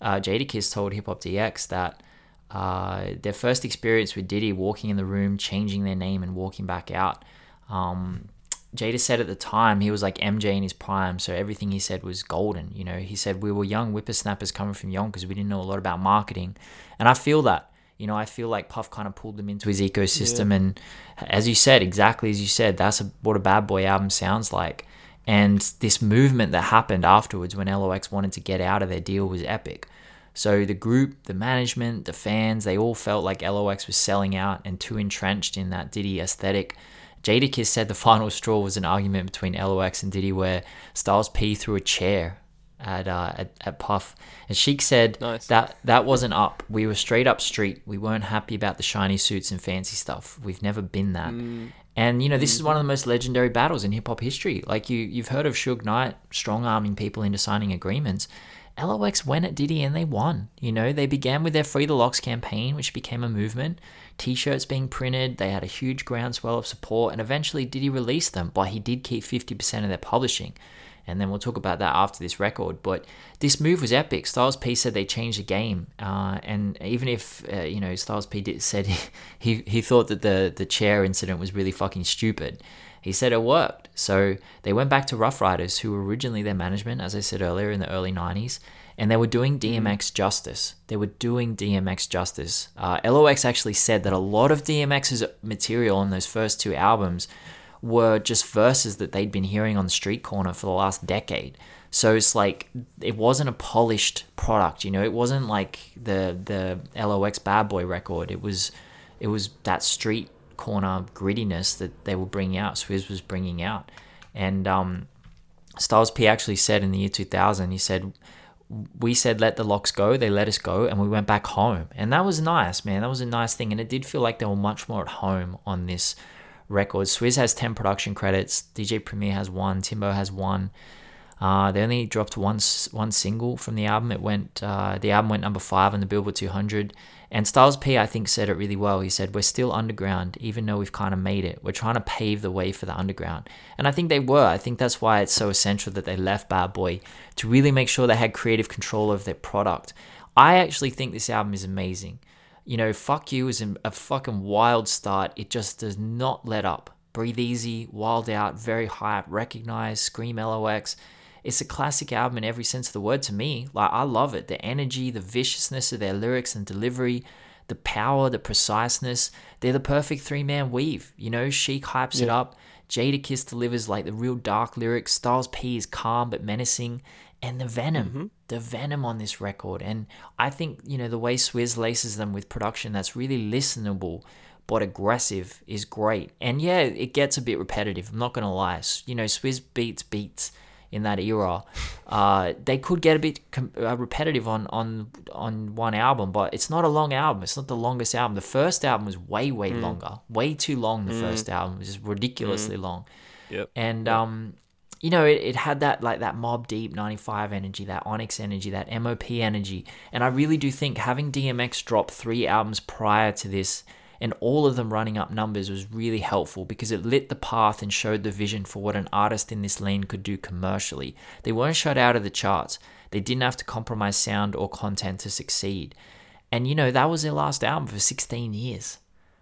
[SPEAKER 3] uh, Jadakiss told Hip Hop DX that uh, their first experience with Diddy walking in the room, changing their name, and walking back out. Um, Jada said at the time he was like MJ in his prime, so everything he said was golden. You know, he said we were young whippersnappers coming from Yonkers. We didn't know a lot about marketing, and I feel that. You know, I feel like Puff kind of pulled them into his ecosystem, and as you said, exactly as you said, that's a, what a Bad Boy album sounds like. And this movement that happened afterwards when LOX wanted to get out of their deal was epic. So the group, the management, the fans, they all felt like LOX was selling out and too entrenched in that Diddy aesthetic. Jadakiss said the final straw was an argument between LOX and Diddy where Styles P threw a chair at uh, at, at Puff, and Sheek said
[SPEAKER 1] Nice.
[SPEAKER 3] that that wasn't up. We were straight up street. We weren't happy about the shiny suits and fancy stuff. We've never been that. And you know, this is one of the most legendary battles in hip hop history. Like you, you've heard of Suge Knight strong arming people into signing agreements. LOX went at Diddy and they won. You know, they began with their Free the LOX campaign, which became a movement. T-shirts being printed, they had a huge groundswell of support, and eventually Diddy released them, but he did keep 50% of their publishing. And then we'll talk about that after this record. But this move was epic. Styles P said they changed the game, uh, and even if uh, you know Styles P did, said he, he he thought that the the chair incident was really fucking stupid, he said it worked. So they went back to Ruff Ryders, who were originally their management, as I said earlier, in the early 90s, and they were doing DMX justice. They were doing DMX justice. Uh, LOX actually said that a lot of DMX's material on those first two albums were just verses that they'd been hearing on the street corner for the last decade. So it's like it wasn't a polished product, you know. It wasn't like the the LOX Bad Boy record. It was it was that street corner grittiness that they were bringing out. Swizz was bringing out, and um, Styles P actually said in the year 2000, he said, "We said let the LOX go, they let us go, and we went back home." And that was nice, man. That was a nice thing, and it did feel like they were much more at home on this record Swizz has 10 production credits. DJ Premier has one. Timbo has one. Uh, they only dropped one one single from the album. It went uh, the album went number five on the Billboard 200. And Styles P, I think, said it really well. He said, "We're still underground, even though we've kind of made it. We're trying to pave the way for the underground." And I think they were. I think that's why it's so essential that they left Bad Boy to really make sure they had creative control over their product. I actually think this album is amazing. You know, Fuck You is a fucking wild start. It just does not let up. Breathe Easy, Wild Out, very hype, Recognize, Scream LOX. It's a classic album in every sense of the word to me. Like, I love it. The energy, the viciousness of their lyrics and delivery, the power, the preciseness. They're the perfect three man weave. You know, Sheek hypes it up. Jadakiss delivers like the real dark lyrics. Styles P is calm but menacing. And the venom, mm-hmm. the venom on this record. And I think, you know, the way Swizz laces them with production that's really listenable but aggressive is great. And yeah, it gets a bit repetitive. I'm not going to lie. You know, Swizz Beatz beats in that era. Uh, they could get a bit com- uh, repetitive on, on on one album, but it's not a long album. It's not the longest album. The first album was way way longer, way too long. The first album was just ridiculously long.
[SPEAKER 1] Yep.
[SPEAKER 3] And um, you know, it, it had that like that Mobb Deep '95 energy, that Onyx energy, that MOP energy, and I really do think having DMX drop three albums prior to this and all of them running up numbers was really helpful because it lit the path and showed the vision for what an artist in this lane could do commercially. They weren't shut out of the charts. They didn't have to compromise sound or content to succeed. And you know, that was their last album for 16 years.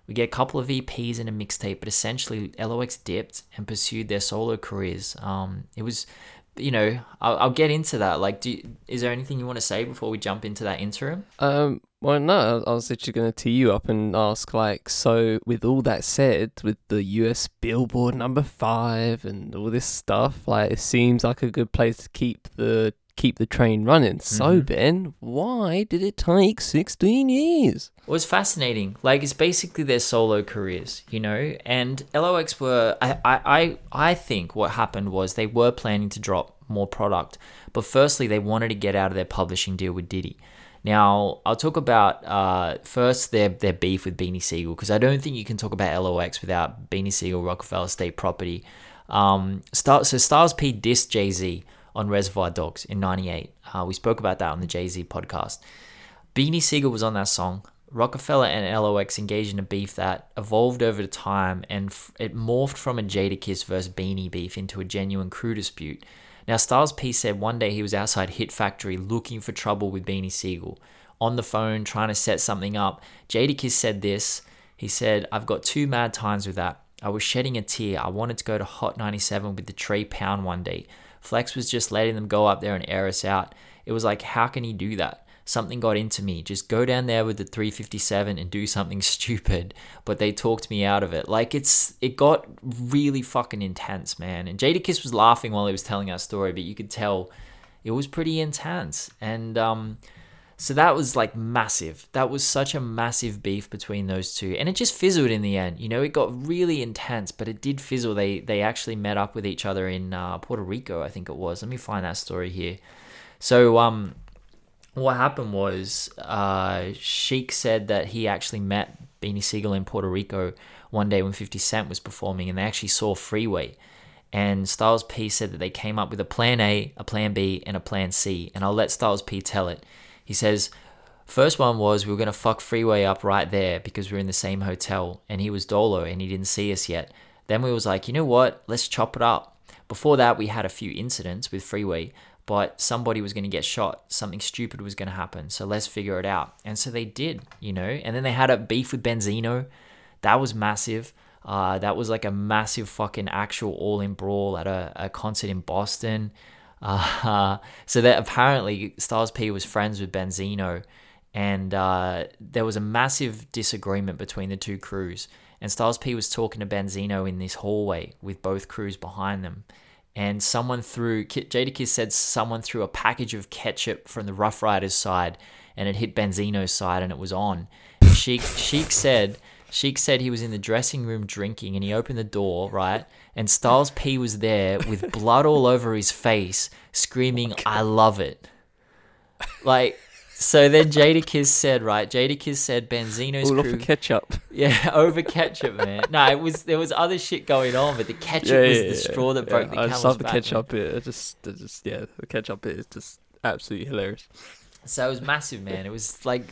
[SPEAKER 3] We get a couple of EPs and a mixtape, but essentially LOX dipped and pursued their solo careers. Um, it was, you know, I'll, I'll get into that. Like, do you, is there anything you want to say before we jump into that interim?
[SPEAKER 1] Um, well, no, I was literally going to tee you up and ask, like, so with all that said, with the US Billboard number five and all this stuff, like, it seems like a good place to keep the keep the train running. So,
[SPEAKER 3] Mhm.
[SPEAKER 1] Ben, why did it take sixteen years?
[SPEAKER 3] It was fascinating. Like it's basically their solo careers, you know. And LOX were, I, I, I think what happened was they were planning to drop more product, but firstly they wanted to get out of their publishing deal with Diddy. Now I'll talk about uh, first their their beef with Beanie Sigel because I don't think you can talk about LOX without Beanie Sigel Roc-A-Fella State Property. Um, Star, so Styles P dissed Jay Z on Reservoir Dogs in '98. Uh, we spoke about that on the Jay Z podcast. Beanie Sigel was on that song. Roc-A-Fella and LOX engaged in a beef that evolved over time and f- it morphed from a Jadakiss versus Beanie beef into a genuine crew dispute. Now, Styles P said one day he was outside Hit Factory looking for trouble with Beanie Sigel. On the phone, trying to set something up. Jadakiss said this. He said, I've got two mad times with that. I was shedding a tear. I wanted to go to Hot 97 with the Tree Pound one day. Flex was just letting them go up there and air us out. It was like, how can he do that? Something got into me. Just go down there with the 357 and do something stupid. But they talked me out of it. Like it's it got really fucking intense, man. And Jadakiss was laughing while he was telling our story, but you could tell it was pretty intense. And um so that was like massive. That was such a massive beef between those two, and it just fizzled in the end. You know, it got really intense, but it did fizzle. They they actually met up with each other in uh, Puerto Rico, I think it was. Let me find that story here. So um, what happened was uh, Sheek said that he actually met Beanie Sigel in Puerto Rico one day when 50 Cent was performing, and they actually saw Freeway. And Styles P said that they came up with a plan A, a plan B, and a plan C. And I'll let Styles P tell it. He says, First one was we were going to fuck Freeway up right there because we are in the same hotel and he was Dolo and he didn't see us yet. Then we was like, you know what? Let's chop it up. Before that, we had a few incidents with Freeway, but somebody was going to get shot. Something stupid was going to happen. So let's figure it out. And so they did, you know. And then they had a beef with Benzino. That was massive. Uh, that was like a massive fucking actual all in brawl at a, a concert in Boston. Uh, so that apparently Styles P was friends with Benzino, and uh, there was a massive disagreement between the two crews. And Styles P was talking to Benzino in this hallway with both crews behind them. And someone threw, Jadakiss said someone threw a package of ketchup from the Rough Riders side and it hit Benzino's side and it was on. And Sheek, Sheek said, Sheek said he was in the dressing room drinking and he opened the door, right? And Styles P was there with blood all over his face, screaming, oh I love it. Like, So then Jadakiss said, right? Jadakiss said Benzino's
[SPEAKER 1] All
[SPEAKER 3] crew.
[SPEAKER 1] the ketchup.
[SPEAKER 3] yeah, over ketchup, man. No, it was there was other shit going on, but the ketchup was the straw that broke the
[SPEAKER 1] I
[SPEAKER 3] camel's
[SPEAKER 1] just love the ketchup bit. I just, I just, yeah, the ketchup bit is just absolutely hilarious.
[SPEAKER 3] So it was massive, man. It was like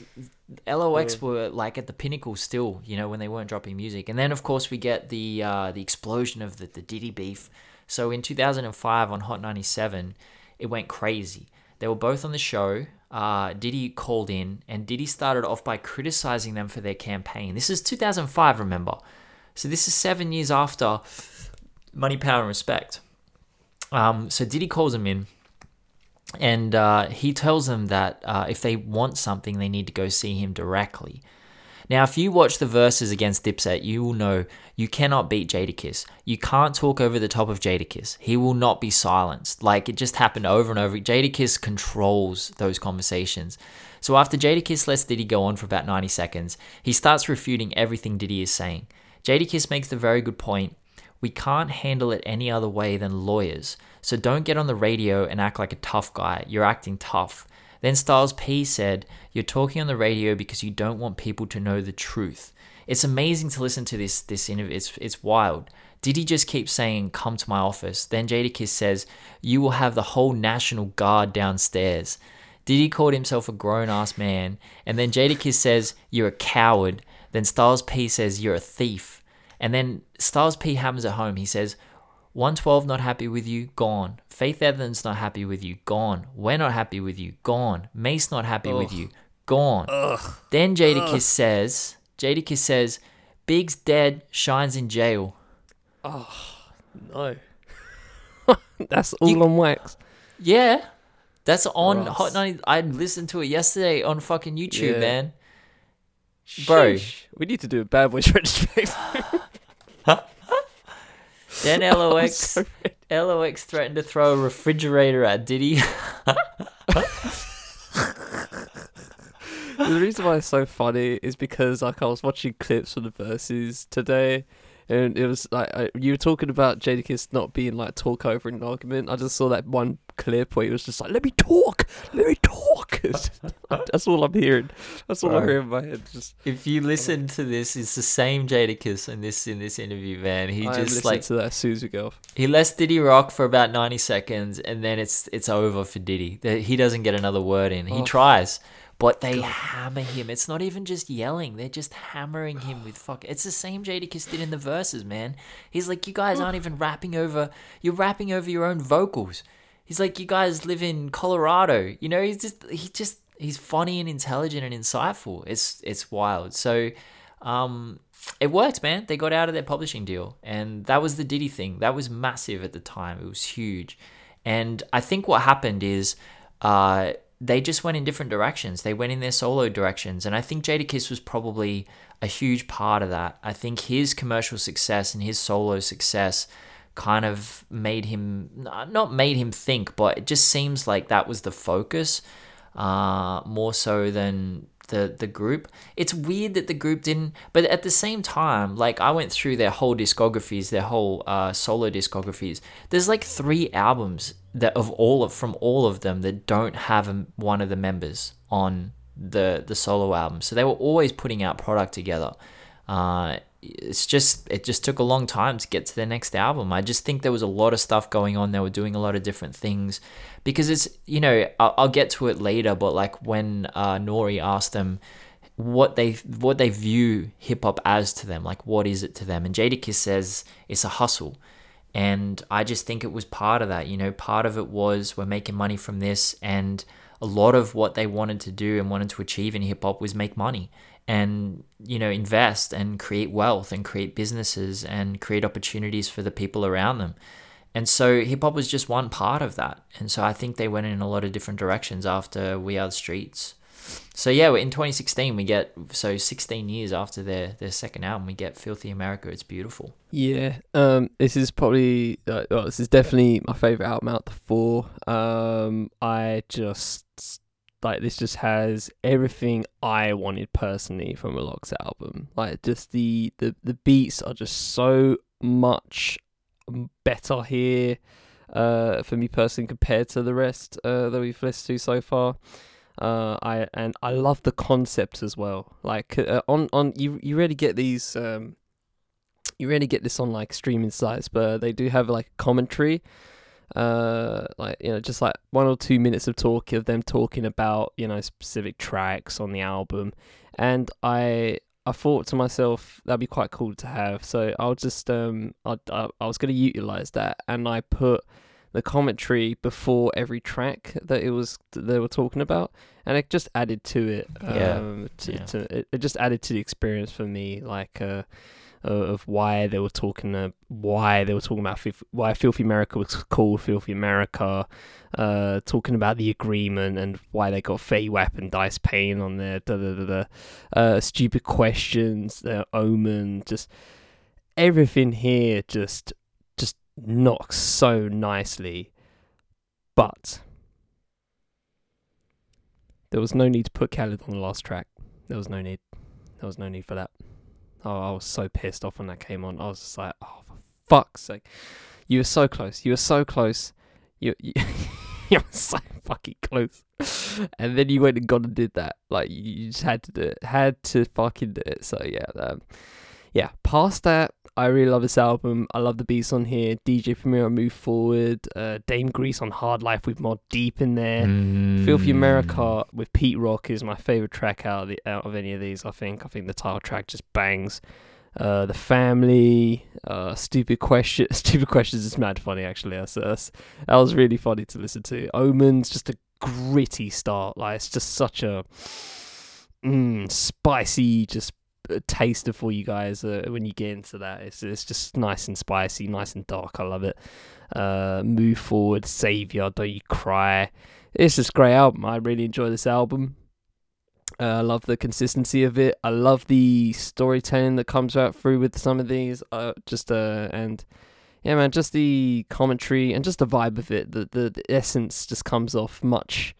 [SPEAKER 3] LOX
[SPEAKER 1] Yeah.
[SPEAKER 3] were like at the pinnacle still, you know, when they weren't dropping music. And then of course we get the uh, the explosion of the, the Diddy beef. So in 2005 on Hot 97, it went crazy. They were both on the show. Uh, Diddy called in, and Diddy started off by criticizing them for their campaign. This is 2005, remember? So this is seven years after Money, Power, and Respect. Um, so Diddy calls them in, and uh, he tells them that uh, if they want something, they need to go see him directly. Now, if you watch the verses against Dipset, you will know you cannot beat Jadakiss. You can't talk over the top of Jadakiss. He will not be silenced. Like it just happened over and over. Jadakiss controls those conversations. So after Jadakiss lets Diddy go on for about 90 seconds, he starts refuting everything Diddy is saying. Jadakiss makes the very good point. We can't handle it any other way than lawyers. So don't get on the radio and act like a tough guy. You're acting tough. Then Styles P said, You're talking on the radio because you don't want people to know the truth. It's amazing to listen to this this interview. It's it's wild. Diddy just keep saying, Come to my office? Then Jadakiss says, You will have the whole National Guard downstairs. Diddy called himself a grown ass man, and then Jadakiss says, You're a coward. Then Styles P says, You're a thief. And then Styles P hammers at home. He says, 112 not happy with you, gone. Faith Evans not happy with you, gone. We're not happy with you, gone. Mase not happy with you, gone. Ugh. Then Jadakiss says, Jadakiss says, Big's dead, Shyne's in jail.
[SPEAKER 1] Oh, no, that's all
[SPEAKER 3] You-
[SPEAKER 1] on wax.
[SPEAKER 3] Yeah, that's on
[SPEAKER 1] Ross.
[SPEAKER 3] Hot 90. I listened to it yesterday on fucking YouTube,
[SPEAKER 1] Yeah.
[SPEAKER 3] man. Bro.
[SPEAKER 1] Sheesh. we need to do a bad boys retrospective.
[SPEAKER 3] Then LOX. LOX threatened to throw a refrigerator at Diddy.
[SPEAKER 1] the reason why it's so funny is because like I was watching clips from the verses today, and it was like I, you were talking about Jadakiss not being like talk over in an argument. I just saw that one clip where he was just like, "Let me talk, let me talk." Just- That's all I'm hearing. That's all I
[SPEAKER 3] Bro.
[SPEAKER 1] hear in my head. Just
[SPEAKER 3] if you listen to this, it's the same Jadakiss in this in this interview, man. He
[SPEAKER 1] I
[SPEAKER 3] just like
[SPEAKER 1] to that Susie girl.
[SPEAKER 3] he lets Diddy rock for about ninety seconds, and then it's it's over for Diddy. He doesn't get another word in. He
[SPEAKER 1] Oh.
[SPEAKER 3] tries, but they hammer him. It's not even just yelling; they're just hammering him with fuck. It's the same Jadakiss did in the verses, man. He's like, you guys aren't even rapping over. You're rapping over your own vocals. He's like, you guys live in Colorado. You know, he's just he just he's funny and intelligent and insightful. It's it's wild. So. Um, it worked, man. They got out of their publishing deal, and that was the Diddy thing. That was massive at the time. It was huge, and I think what happened is, uh, they just went in different directions. They went in their solo directions, and I think Jadakiss was probably a huge part of that. I think his commercial success and his solo success kind of made him not made him think, but it just seems like that was the focus uh, more so than the the group. It's weird that the group didn't, but at the same time, like I went through their whole discographies, their whole uh, solo discographies. There's like three albums that of all of from all of them that don't have one of the members on the the solo album. So they were always putting out product together. Uh, it's just it just took a long time to get to their next album. I just think there was a lot of stuff going on. They were doing a lot of different things because it's you know I'll, I'll get to it later. But like when uh, Nori asked them what they what they view hip hop as to them, like what is it to them, and Jadakiss says it's a hustle. And I just think it was part of that. You know, part of it was we're making money from this, and a lot of what they wanted to do and wanted to achieve in hip hop was make money and you know invest and create wealth and create businesses and create opportunities for the people around them. And so hip hop was just one part of that. And so I think they went in a lot of different directions after We Are the Streets. So yeah, in 2016 we get so 16 years after their their second album we get Filthy America. It's beautiful.
[SPEAKER 1] Yeah, um, this is probably uh, well, this is definitely my favorite album out of the four. Um, I just like this just has everything I wanted personally from a LOX album. Like just the the the beats are just so much better here, uh, for me personally compared to the rest uh that we've listened to so far. Uh, I and I love the concept as well. Like uh, on on you you really get these um, you really get this on like streaming sites, but they do have like commentary uh like you know just like one or two minutes of talk of them talking about you know specific tracks on the album and i i thought to myself that'd be quite cool to have so i'll just um i i, I was going to utilize that and i put the commentary before every track that it was that they were talking about and it just added to it
[SPEAKER 3] Yeah.
[SPEAKER 1] um to,
[SPEAKER 3] Yeah.
[SPEAKER 1] to it, it just added to the experience for me like uh of of why they were talking uh, why they were talking about Filth- why Filthy America was called Filthy America, uh, talking about the agreement and why they got Fetty Wap and Dice Pain on there, da da da da, uh, stupid questions, uh, Omen, just everything here just knocks so nicely, but there was no need to put Khaled on the last track. There was no need. There was no need for that. Oh, I was so pissed off when that came on. I was just like, oh, for fuck's sake. You were so close. You were so close. You, you, you were so fucking close. And then you went and got and did that. Like, you, you just had to do it. Had to fucking do it. So, yeah. Um, yeah, past that, I really love this album. I love the beats on here. DJ Premier Move Forward. Uh, Dame Grease on Hard Life with Mobb Deep in there. Filthy
[SPEAKER 3] Mm.
[SPEAKER 1] America with Pete Rock is my favorite track out of, the, out of any of these. I think. I think the title track just bangs. Uh, the family, uh, stupid question, stupid questions is mad funny actually. That's, that's, that was really funny to listen to. Omens, just a gritty start. Like it's just such a mm, spicy, just taster for you guys uh, when you get into that. It's it's just nice and spicy, nice and dark. I love it. Uh, move forward, savior, don't you cry it's just great album. I really enjoy this album. Uh, I love the consistency of it. I love the storytelling that comes out through with some of these. Uh, just uh, and yeah, man, just the commentary and just the vibe of it. The the, the essence just comes off much,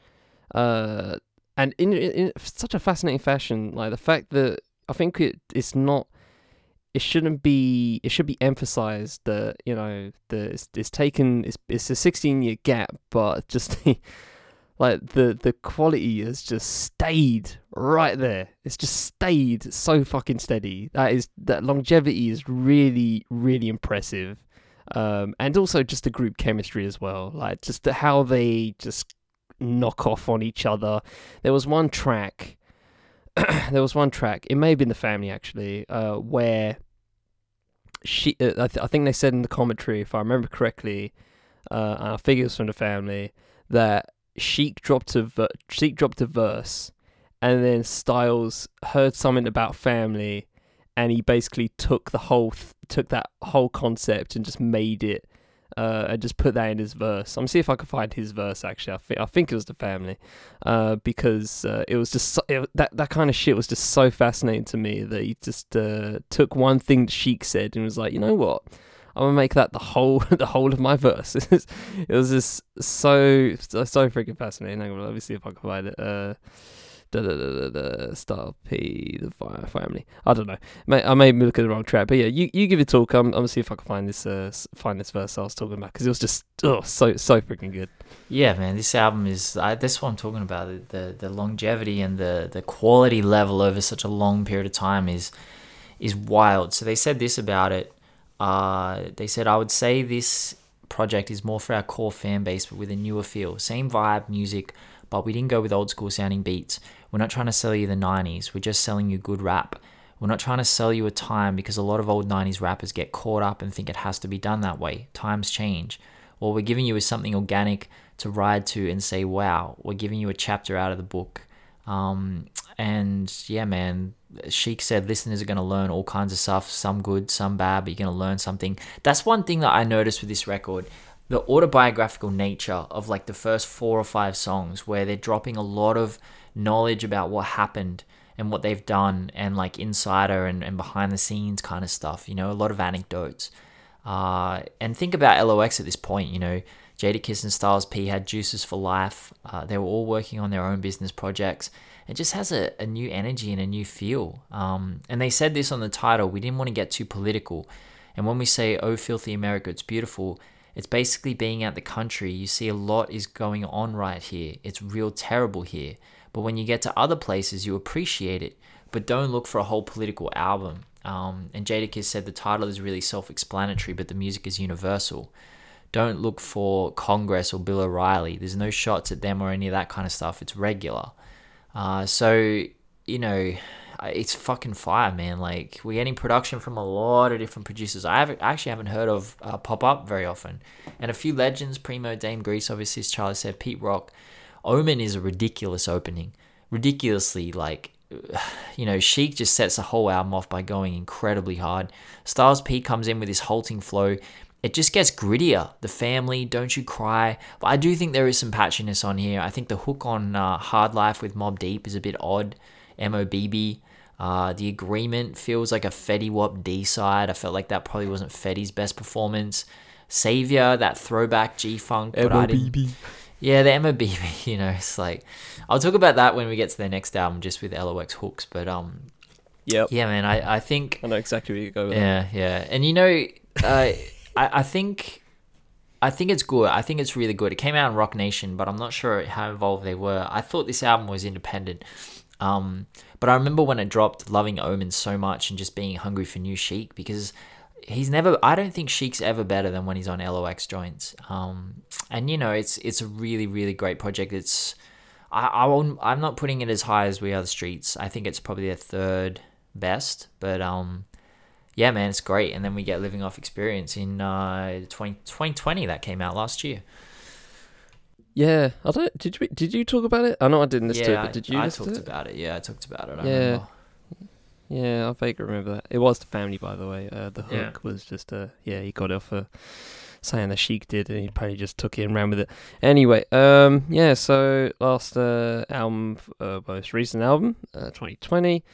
[SPEAKER 1] uh, and in, in, in such a fascinating fashion. Like the fact that I think it it's not. It shouldn't be. It should be emphasized that you know the it's, it's taken. It's it's a sixteen year gap, but just like the the quality has just stayed right there. It's just stayed so fucking steady. That is that longevity is really really impressive. Um, and also just the group chemistry as well. Like just the, how they just knock off on each other. There was one track. there was one track. It may have been the family actually, uh, where she. Uh, I, th- I think they said in the commentary, if I remember correctly, uh, and I it was from the family that Sheek dropped a ver- Sheek dropped a verse, and then Styles heard something about family, and he basically took the whole th- took that whole concept and just made it, uh, and just put that in his verse. I'm gonna see if I can find his verse. Actually, I think I think it was the family, uh, because uh, it was just so, it, that that kind of shit was just so fascinating to me that he just uh, took one thing Sheek said and was like, you know what. I'm gonna make that the whole the whole of my verse. it was just so so, so freaking fascinating. On, let me see if I can find it. Da da da da da. Star P the fire family. I don't know. I may be looking at the wrong track, but yeah, you, you give it a talk. I'm, I'm gonna see if I can find this uh find this verse I was talking about because it was just oh so so freaking good.
[SPEAKER 3] Yeah, man, this album is I, that's what I'm talking about. The, the the longevity and the the quality level over such a long period of time is is wild. So they said this about it. Uh, they said I would say this project is more for our core fan base, but with a newer feel. Same vibe, music, but we didn't go with old school sounding beats. We're not trying to sell you the 90s. We're just selling you good rap. We're not trying to sell you a time because a lot of old 90s rappers get caught up and think it has to be done that way. Times change. What we're giving you is something organic to ride to and say, wow, we're giving you a chapter out of the book. Um, and yeah, man, Sheek said listeners are going to learn all kinds of stuff, some good, some bad, but you're going to learn something. That's one thing that I noticed with this record the autobiographical nature of like the first four or five songs, where they're dropping a lot of knowledge about what happened and what they've done, and like insider and, and behind the scenes kind of stuff, you know, a lot of anecdotes. Uh, and think about LOX at this point, you know, Jadakiss and Styles P had Juices for Life. Uh, they were all working on their own business projects. It just has a, a new energy and a new feel. Um, and they said this on the title. We didn't want to get too political. And when we say, oh, filthy America, it's beautiful, it's basically being out the country. You see a lot is going on right here. It's real terrible here. But when you get to other places, you appreciate it. But don't look for a whole political album. Um, and Jadakiss said the title is really self-explanatory, but the music is universal. Don't look for Congress or Bill O'Reilly. There's no shots at them or any of that kind of stuff. It's regular. Uh, so you know, it's fucking fire, man. Like we're getting production from a lot of different producers. I haven't I actually haven't heard of uh, pop up very often, and a few legends: Primo, Dame Grease, obviously, as Charlie said, Pete Rock. Omen is a ridiculous opening, ridiculously like. You know, Sheek just sets the whole album off by going incredibly hard. Styles P comes in with his halting flow. It just gets grittier. The family, don't you cry. But I do think there is some patchiness on here. I think the hook on uh, Hard Life with Mobb Deep is a bit odd. MOBB. Uh, the agreement feels like a Fetty Wap D side. I felt like that probably wasn't Fetty's best performance. Savior, that throwback G Funk, but I didn't. Yeah, the MOBB, you know, it's like I'll talk about that when we get to their next album, just with LOX hooks. But um,
[SPEAKER 1] yeah,
[SPEAKER 3] yeah, man, I I think
[SPEAKER 1] I know exactly where you go with that.
[SPEAKER 3] yeah, yeah, and you know, uh, I I think. I think it's good. I think it's really good. It came out on Roc Nation, but I'm not sure how involved they were. I thought this album was independent. Um, but I remember when it dropped, loving Omen so much and just being hungry for new Sheek because he's never. I don't think Sheek's ever better than when he's on LOX joints. Um, and you know, it's it's a really really great project. It's I, I won't, I'm not putting it as high as We Are the Streets. I think it's probably their third best, but um, yeah, man, it's great. And then we get Living Off Experience in uh 20, 2020 that came out last year.
[SPEAKER 1] Yeah, I don't. Did you did you talk about it? I know I didn't this
[SPEAKER 3] yeah,
[SPEAKER 1] but did you
[SPEAKER 3] I, I talked about it. Yeah, I talked about it. I
[SPEAKER 1] Yeah.
[SPEAKER 3] remember.
[SPEAKER 1] Yeah, I vaguely remember that. It was the family, by the way. Uh, the hook
[SPEAKER 3] Yeah.
[SPEAKER 1] was just uh, yeah, he got it off a saying the Sheek did, and he probably just took it and ran with it. Anyway, um, yeah. So last uh, album, uh, most recent album, uh, 2020,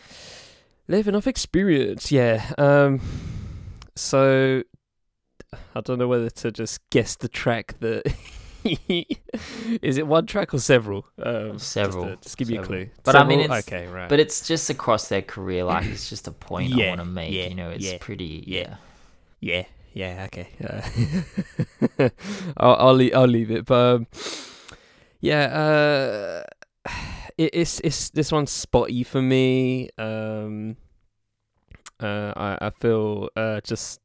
[SPEAKER 1] living off experience. Yeah. Um, so I don't know whether to just guess the track that. Is it one track or several? Um, just,
[SPEAKER 3] Several,
[SPEAKER 1] uh, Just, give me a clue.
[SPEAKER 3] But I mean, it's-
[SPEAKER 1] okay, right.
[SPEAKER 3] But it's just across their career. Like it's just a point I want to make.
[SPEAKER 1] yeah,
[SPEAKER 3] you know, it's
[SPEAKER 1] yeah,
[SPEAKER 3] pretty.
[SPEAKER 1] yeah.
[SPEAKER 3] Yeah.
[SPEAKER 1] Yeah, yeah, okay. Uh, I'll I'll leave, I'll leave it, but um, yeah, uh, it, it's it's this one's spotty for me. Um, uh, I I feel uh just.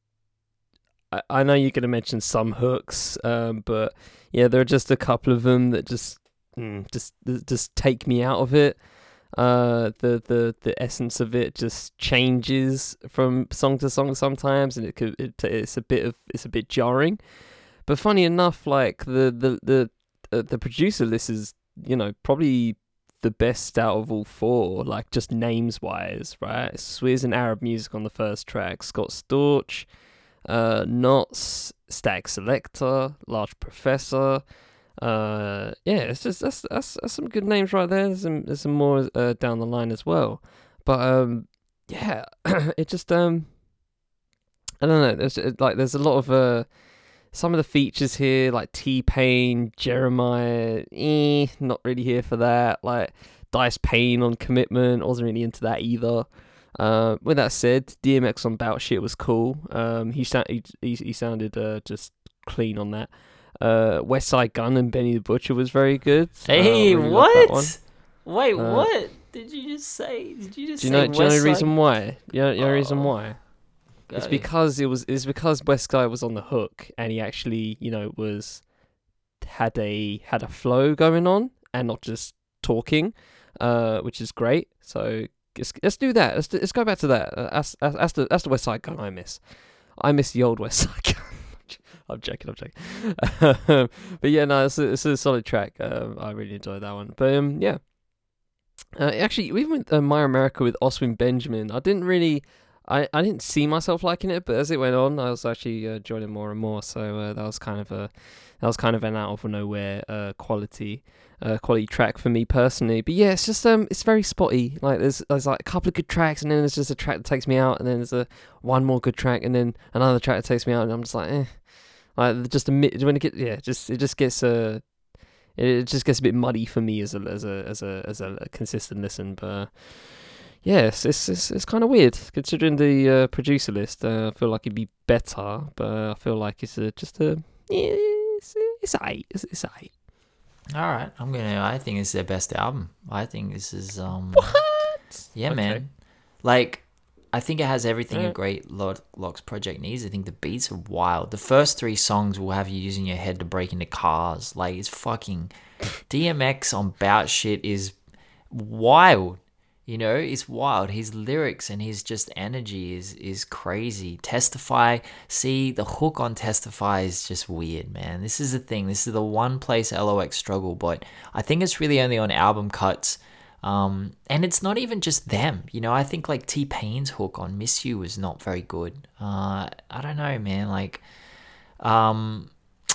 [SPEAKER 1] I, I know you're gonna mention some hooks, um, but yeah, there are just a couple of them that just mm, just just take me out of it. Uh the the the essence of it just changes from song to song sometimes and it could it, it's a bit of it's a bit jarring. But funny enough like the the the uh, the producer list is you know probably the best out of all four like just names wise right? Swizz and Araab Muzik on the first track Scott Storch uh Nottz Statik Selektah Large Professor. Uh yeah it's just that's that's, that's some good names right there. There's some there's some more uh, down the line as well. But um yeah it just um i don't know. There's it, like there's a lot of uh some of the features here like t-pain Jeremih eh, not really here for that. Like dice pain on commitment. Wasn't really into that either uh, with that said, DMX on Bout Shit was cool. Um, he, sound, he, he he sounded uh, just clean on that. Uh, Westside Gunn and Benny the Butcher was very good. Uh,
[SPEAKER 3] Hey,
[SPEAKER 1] really loved that one.
[SPEAKER 3] what? Wait,
[SPEAKER 1] Uh,
[SPEAKER 3] what did you just say? Did you just
[SPEAKER 1] Do you
[SPEAKER 3] say
[SPEAKER 1] know? Do you know
[SPEAKER 3] West
[SPEAKER 1] the
[SPEAKER 3] Side?
[SPEAKER 1] reason why? You know, you know the reason
[SPEAKER 3] Oh,
[SPEAKER 1] why? It's because it was. It's because West Guy was on the hook, and he actually, you know, was had a had a flow going on, and not just talking, uh, which is great. So let's, do that. Let's let's go back to that. Uh, that's, that's the that's the Westside Gunn I miss. I miss the old West Side Gun. I'm joking. I'm joking. but yeah, no, it's a, it's a solid track. Um, I really enjoyed that one. But um, yeah. Uh, actually, even with uh, My America with Oswin Benjamin, I didn't really, I, I didn't see myself liking it, but as it went on, I was actually uh, joining more and more. So uh, that was kind of a, that was kind of an out of nowhere uh, quality, uh, quality track for me personally. But yeah, it's just um, it's very spotty. Like there's there's like a couple of good tracks, and then there's just a track that takes me out, and then there's a one more good track, and then another track that takes me out, and I'm just like, eh. Like just a mi- when it get yeah, just it just gets uh it just gets a bit muddy for me as a as a as a as a consistent listen. But uh, yeah, it's it's it's, kind of weird considering the uh, producer list. Uh, I feel like it'd be better, but I feel like it's a, just a yeah, it's it's aight. It's, it's aight.
[SPEAKER 3] All right, I'm gonna. I think it's their best album. I think this is um.
[SPEAKER 1] What?
[SPEAKER 3] Yeah,
[SPEAKER 1] Okay.
[SPEAKER 3] man. Like, I think it has everything a great Lo- LOX project needs. I think the beats are wild. The first three songs will have you using your head to break into cars. Like, it's fucking. DMX on Bout Shit is wild. You know, it's wild. His lyrics and his just energy is is crazy. Testify, see the hook on Testify is just weird, man. This is the thing. This is the one place LOX struggle, but I think it's really only on album cuts. Um, and it's not even just them. You know, I think like T Pain's hook on Miss You was not very good. Uh, I don't know, man. Like, um,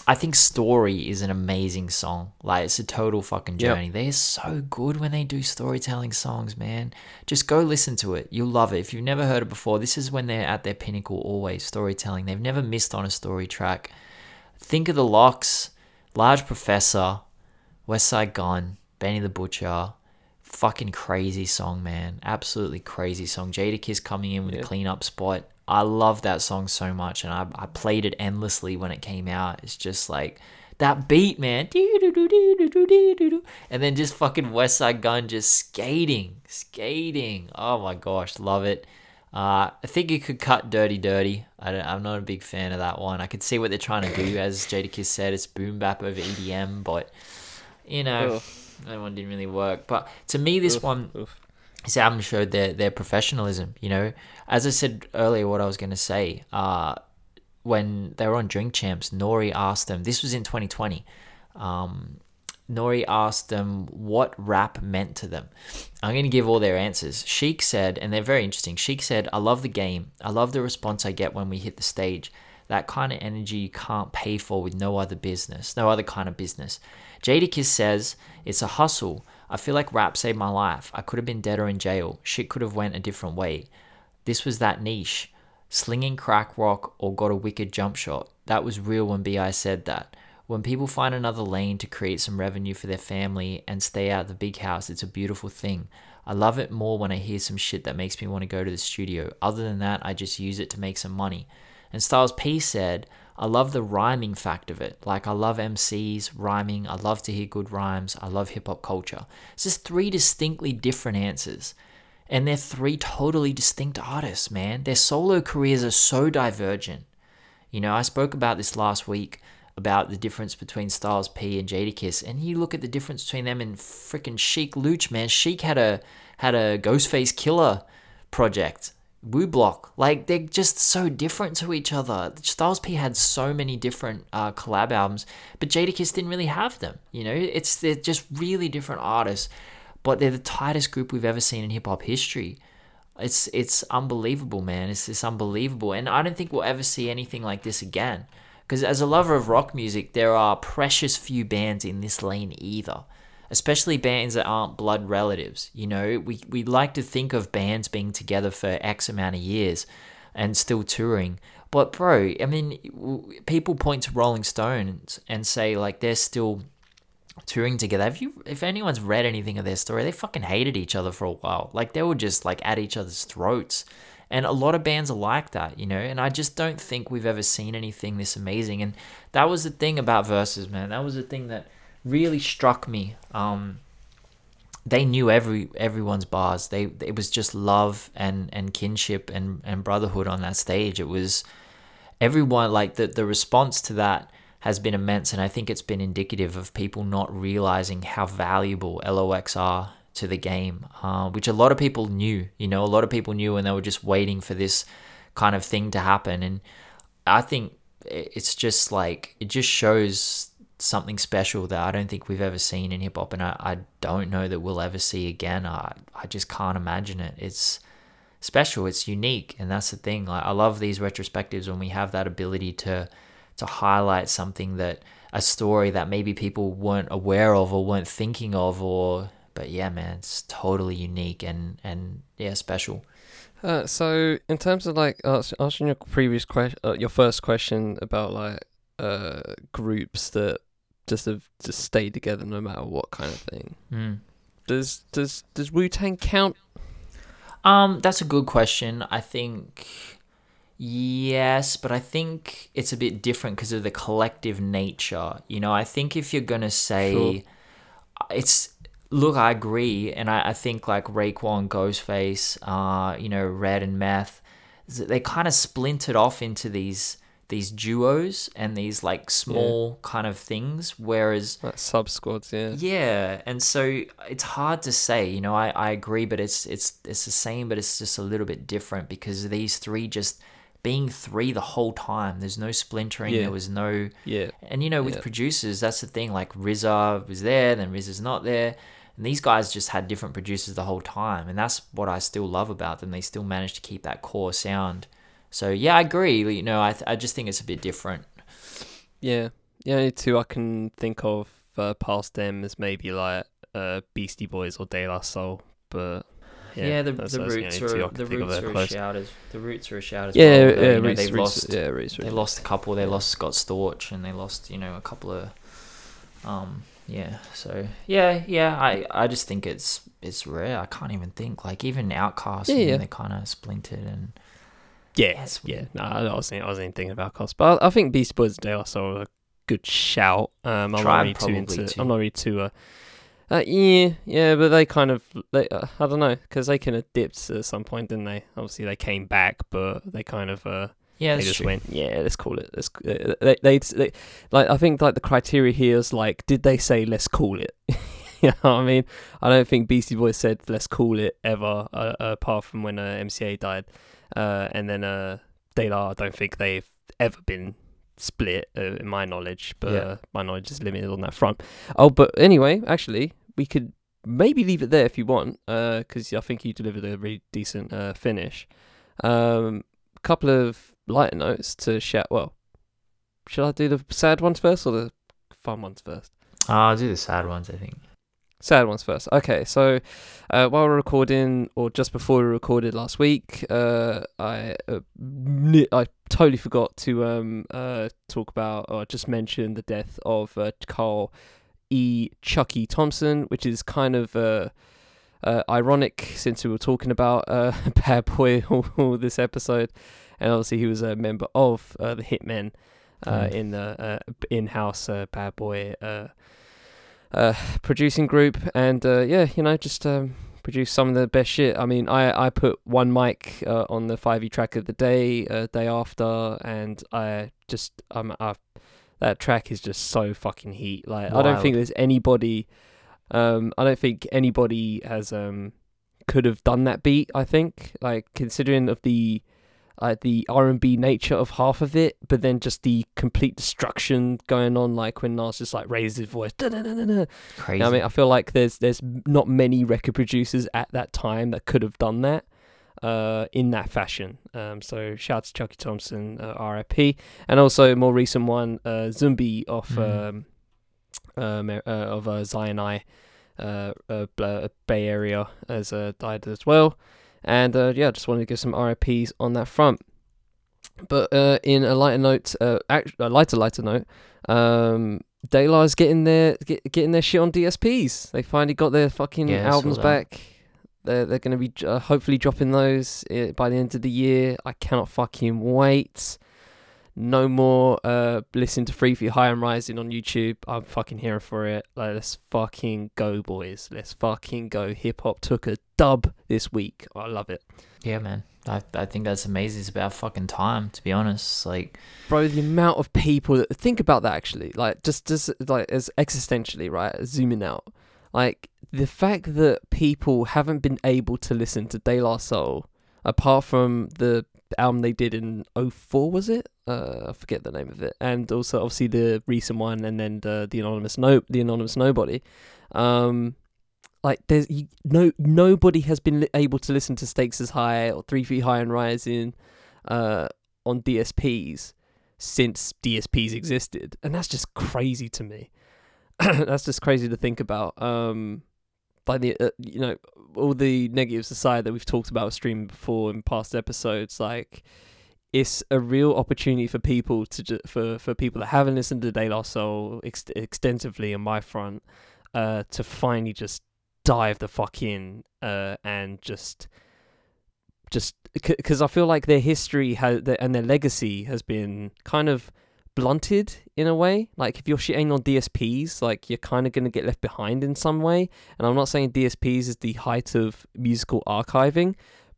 [SPEAKER 3] I think Story is an amazing song. Like, it's a total fucking
[SPEAKER 1] Yep.
[SPEAKER 3] journey. They're so good when they do storytelling songs, man. Just go listen to it. You'll love it. If you've never heard it before, this is when they're at their pinnacle always, storytelling. They've never missed on a story track. Think of the LOX, Large Professor, Westside Gunn, Benny the Butcher. Fucking crazy song, man. Absolutely crazy song. Jadakiss coming in with
[SPEAKER 1] Yeah.
[SPEAKER 3] a cleanup spot. I love that song so much, and I, I played it endlessly when it came out. It's just like that beat, man. And then just fucking Westside Gunn just skating, skating. Oh my gosh, love it. Uh, I think you could cut Dirty Dirty. I I'm not a big fan of that one. I could see what they're trying to do. As Jadakiss said, it's boom bap over EDM, but you know,
[SPEAKER 1] Ugh.
[SPEAKER 3] that one didn't really work. But to me, this
[SPEAKER 1] Oof,
[SPEAKER 3] one,
[SPEAKER 1] oof.
[SPEAKER 3] This album showed their their professionalism. You know, as I said earlier, what I was going to say. Uh, when they were on Drink Champs, Nori asked them. This was in 2020. Um, Nori asked them what rap meant to them. I'm going to give all their answers. Sheek said, and they're very interesting. Sheek said, "I love the game. I love the response I get when we hit the stage. That kind of energy you can't pay for with no other business, no other kind of business." Jadakiss says, "It's a hustle. I feel like rap saved my life. I could have been dead or in jail. Shit could have went a different way. This was that niche. Slinging crack rock or got a wicked jump shot. That was real when BI said that. When people find another lane to create some revenue for their family and stay out the big house, it's a beautiful thing. I love it more when I hear some shit that makes me want to go to the studio. Other than that, I just use it to make some money. And Styles P said, I love the rhyming fact of it. Like, I love MCs, rhyming. I love to hear good rhymes. I love hip hop culture. It's just three distinctly different answers. And they're three totally distinct artists, man. Their solo careers are so divergent. You know, I spoke about this last week about the difference between Styles P and Jadakiss, and you look at the difference between them and freaking Sheek Louch, man. Chic had a had a Ghostface Killah project, Wu Block. Like they're just so different to each other. Styles P had so many different uh, collab albums, but Jadakiss didn't really have them. You know, it's they're just really different artists, but they're the tightest group we've ever seen in hip hop history. It's it's unbelievable, man. It's it's unbelievable, and I don't think we'll ever see anything like this again. Because as a lover of rock music, there are precious few bands in this lane either, especially bands that aren't blood relatives. You know, we we like to think of bands being together for X amount of years and still touring. But bro, I mean, people point to Rolling Stones and say like they're still touring together. If you if anyone's read anything of their story, they fucking hated each other for a while. Like they were just like at each other's throats. And a lot of bands are like that, you know, and I just don't think we've ever seen anything this amazing. And that was the thing about Versus, man. That was the thing that really struck me. Um they knew every everyone's bars. They it was just love and and kinship and and brotherhood on that stage. It was everyone like the the response to that has been immense, and I think it's been indicative of people not realizing how valuable LOX are to the game, uh, which a lot of people knew. You know, a lot of people knew, and they were just waiting for this kind of thing to happen. And I think it's just like it just shows something special that I don't think we've ever seen in hip hop, and I, I don't know that we'll ever see again. I I just can't imagine it. It's special. It's unique, and that's the thing. Like, I love these retrospectives when we have that ability to to highlight something that a story that maybe people weren't aware of or weren't thinking of, or but yeah, man, it's totally unique and and yeah, special.
[SPEAKER 1] Uh, so in terms of like ans- answering your previous question, uh, your first question about like uh groups that just have just stay together no matter what kind of thing.
[SPEAKER 3] Mm.
[SPEAKER 1] Does does does Wu Tang count?
[SPEAKER 3] Um, that's a good question. I think yes, but I think it's a bit different because of the collective nature. You know, I think if you're gonna say
[SPEAKER 1] Sure.
[SPEAKER 3] it's look, I agree, and I, I think like Raekwon, Ghostface, uh, you know, Red and Meth, they kind of splintered off into these these duos and these like small kind of things. Whereas
[SPEAKER 1] Like sub squads, yeah.
[SPEAKER 3] yeah, and so it's hard to say. You know, I, I agree, but it's it's it's the same, but it's just a little bit different because these three just being three the whole time. There's no splintering.
[SPEAKER 1] Yeah.
[SPEAKER 3] There was no
[SPEAKER 1] Yeah.
[SPEAKER 3] and you know, with
[SPEAKER 1] Yeah.
[SPEAKER 3] producers, that's the thing. Like RZA was there, then RZA's not there, and these guys just had different producers the whole time, and that's what I still love about them. They still managed to keep that core sound. So yeah, I agree. You know, I th- I just think it's a bit different.
[SPEAKER 1] Yeah. The only two I can think of uh, past them is maybe like uh, Beastie Boys or De La Soul, but yeah,
[SPEAKER 3] Yeah, the, the roots are the roots are a shout as the roots are a shout as
[SPEAKER 1] Yeah,
[SPEAKER 3] well.
[SPEAKER 1] yeah,
[SPEAKER 3] though, you know, they've
[SPEAKER 1] Reese,
[SPEAKER 3] lost
[SPEAKER 1] yeah, Reese,
[SPEAKER 3] they lost a couple. They lost Scott Storch and they lost you know a couple of um yeah. So yeah, yeah. I I just think it's it's rare. I can't even think like even OutKast.
[SPEAKER 1] Yeah, yeah.
[SPEAKER 3] they kind of splintered and
[SPEAKER 1] Yeah,
[SPEAKER 3] That's
[SPEAKER 1] yeah. No, I wasn't. I wasn't thinking about cost, but I, I think Beastie Boys La Soul a good shout. Um, I'm
[SPEAKER 3] Tribe
[SPEAKER 1] not really too into.
[SPEAKER 3] too.
[SPEAKER 1] I'm not really too. Uh, uh, yeah, yeah, but they kind of. They, uh, I don't know, because they kind of dipped at some point, didn't they? Obviously, they came back, but they kind of. Uh,
[SPEAKER 3] yeah,
[SPEAKER 1] they just
[SPEAKER 3] true.
[SPEAKER 1] went, yeah, let's call it. Let's, uh, they, they, they, like, I think like the criteria here is like, did they say let's call it? you know what I mean? I don't think Beastie Boys said let's call it ever, uh, apart from when uh, MCA died, uh, and then uh, De La. I don't think they've ever been split, uh, in my knowledge, but
[SPEAKER 3] Yeah.
[SPEAKER 1] uh, my knowledge is limited on that front. Oh, but anyway, actually, we could maybe leave it there if you want, because I think you delivered a really decent uh, finish. Um, couple of lighter notes to share. Well, should I do the sad ones first or the fun ones first?
[SPEAKER 3] Uh, I'll do the sad ones. I think.
[SPEAKER 1] Sad ones first. Okay, so uh, while we're recording, or just before we recorded last week, uh, I uh, I totally forgot to um uh talk about or just mention the death of uh, Carl E. Chucky Thompson, which is kind of uh, uh ironic since we were talking about uh Bad Boy all, this episode, and obviously he was a member of uh, the Hitmen uh,
[SPEAKER 3] Mm.
[SPEAKER 1] in the uh, in-house uh, Bad Boy uh, producing group, and uh, yeah, you know, just um, produce some of the best shit. I mean, I I put one mic uh, on the five E track of the day, uh, day after, and I just um I that track is just so fucking heat. Like I don't think there's anybody, um, I don't think anybody has um could have done that beat. I think like considering of the uh, the R and B nature of half of it, but then just the complete destruction going on, like when Nas just like raised his voice. "Da-da-da-da-da."
[SPEAKER 3] Crazy.
[SPEAKER 1] You know I mean, I feel like there's there's not many record producers at that time that could have done that uh, in that fashion. Um, so shout to Chucky Thompson, uh, R.I.P. And also a more recent one, uh, Zumbi off
[SPEAKER 3] Mhm.
[SPEAKER 1] um, uh, uh, of uh, Zion I, uh, uh, Bay Area has uh, died as well. And uh, yeah, just wanted to give some RIPs on that front. But uh, in a lighter note, uh, act- a lighter lighter note, um, La's getting their get, getting their shit on DSPs. They finally got their fucking
[SPEAKER 3] Yeah,
[SPEAKER 1] albums back. They're they're gonna be uh, hopefully dropping those uh, by the end of the year. I cannot fucking wait. No more uh listen to Free for High and Rising on YouTube. I'm fucking here for it. Like let's fucking go, boys. Let's fucking go. Hip hop took a dub this week. I love it.
[SPEAKER 3] yeah, man. I I think that's amazing. It's about fucking time, to be honest. Like,
[SPEAKER 1] bro the amount of people that think about that actually like just just like as existentially right zooming out like the fact that people haven't been able to listen to De La Soul apart from the album they did in 04 was it uh i forget the name of it and also obviously the recent one and then the the anonymous no the anonymous nobody um like there's you, no nobody has been li- able to listen to stakes as high or three feet high and rising uh on dsps since DSPs existed, and that's just crazy to me. that's just crazy to think about. Um, by the uh, you know all the negatives aside that we've talked about streaming before in past episodes, like it's a real opportunity for people to ju- for for people that haven't listened to De La Soul ex- extensively on my front, uh, to finally just dive the fuck in, uh, and just just because I feel like their history has and their legacy has been kind of blunted in a way. Like if you're shitting on DSPs, like you're kind of going to get left behind in some way. And I'm not saying DSPs is the height of musical archiving,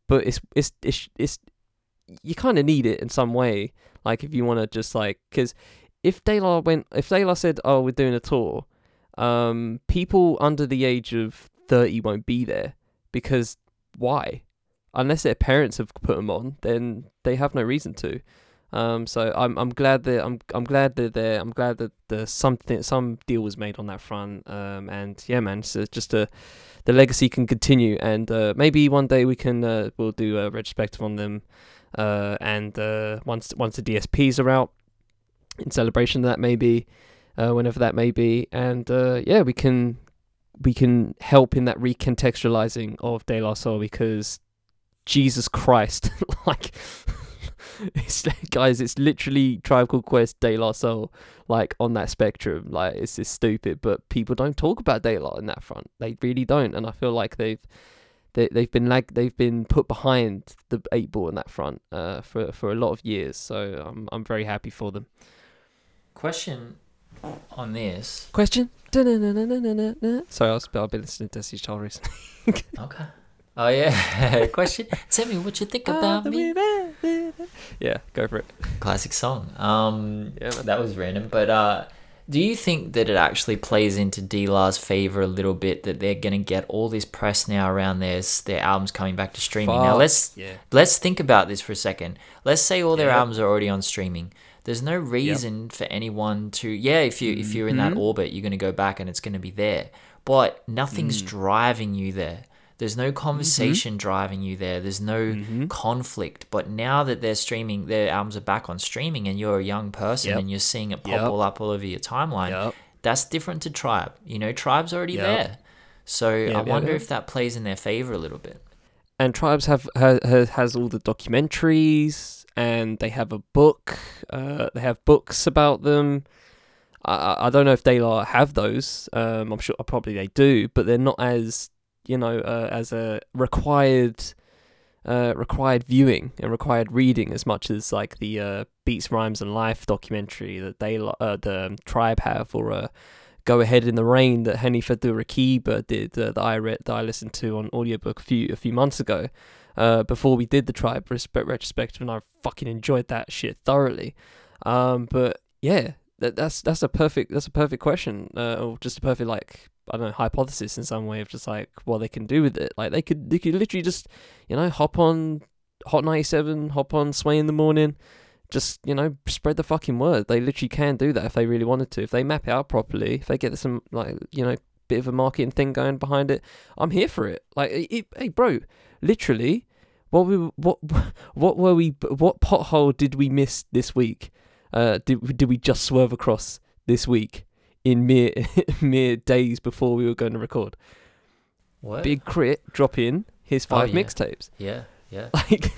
[SPEAKER 1] but it's it's it's, it's you kind of need it in some way. Like if you want to just like because if De La went, if De La said, "Oh, we're doing a tour," um, people under the age of thirty won't be there because why? Unless their parents have put them on, then they have no reason to. Um, so I'm I'm glad that I'm I'm glad that there I'm glad that the something some deal was made on that front. Um, and yeah, man, so just a the legacy can continue, and uh, maybe one day we can uh, we'll do a retrospective on them. Uh, and uh, once once the DSPs are out, in celebration of that maybe, uh, whenever that may be, and uh, yeah, we can we can help in that recontextualizing of De La Soul because Jesus Christ, like. it's like, guys, it's literally Tribe Called Quest, De La Soul, like on that spectrum. Like it's just stupid, but people don't talk about De La in that front. They really don't, and I feel like they've they they've been like they've been put behind the eight ball in that front uh, for for a lot of years. So I'm I'm very happy for them.
[SPEAKER 3] Question on this.
[SPEAKER 1] Question. Sorry, I was, I've been listening to Destiny's Child recently.
[SPEAKER 3] Okay. Oh yeah. Question. Tell me what you think about me.
[SPEAKER 1] Yeah, go for it.
[SPEAKER 3] Classic song. Um,
[SPEAKER 1] Yeah,
[SPEAKER 3] that was random, but uh, do you think that it actually plays into De La's favor a little bit that they're gonna get all this press now around their their albums coming back to streaming? Now let's
[SPEAKER 1] yeah.
[SPEAKER 3] let's think about this for a second. Let's say all their
[SPEAKER 1] Yeah.
[SPEAKER 3] albums are already on streaming. There's no reason for anyone to yeah, if you if you're in
[SPEAKER 1] Mm-hmm.
[SPEAKER 3] that orbit, you're gonna go back and it's gonna be there. But nothing's
[SPEAKER 1] Mm.
[SPEAKER 3] driving you there. There's no conversation driving you there. There's no
[SPEAKER 1] Mm-hmm.
[SPEAKER 3] conflict. But now that they're streaming, their albums are back on streaming, and you're a young person
[SPEAKER 1] Yep.
[SPEAKER 3] and you're seeing it pop
[SPEAKER 1] Yep.
[SPEAKER 3] all up all over your timeline,
[SPEAKER 1] Yep.
[SPEAKER 3] that's different to Tribe. You know, Tribe's already there. So I wonder if that plays in their favor a little bit.
[SPEAKER 1] and tribes have ha, ha, has all the documentaries and they have a book uh, they have books about them I, I- don't know if they have those um, I'm sure probably they do but they're not as you know uh, as a required uh, required viewing and required reading as much as like the uh, Beats Rhymes and Life documentary that they uh, the um, tribe have or uh, Go Ahead in the Rain that Hanif Abdurraqib did uh, that I read that I listened to on audiobook a few a few months ago uh, before we did the tribe respect retrospective and I fucking enjoyed that shit thoroughly. Um, but yeah that, that's that's a perfect that's a perfect question uh, or just a perfect like I don't know hypothesis in some way of just like what they can do with it. Like they could they could literally just you know hop on Hot 97 hop on Sway in the morning just you know spread the fucking word. They literally can do that if they really wanted to. If they map it out properly if they get some like you know bit of a marketing thing going behind it i'm here for it. Like it, hey bro literally what we what what were we what pothole did we miss this week? Uh did, did we just swerve across this week in mere mere days before we were going to record
[SPEAKER 3] What?
[SPEAKER 1] Big K.R.I.T. drop in his five
[SPEAKER 3] Oh, yeah.
[SPEAKER 1] mixtapes
[SPEAKER 3] Yeah, yeah.
[SPEAKER 1] like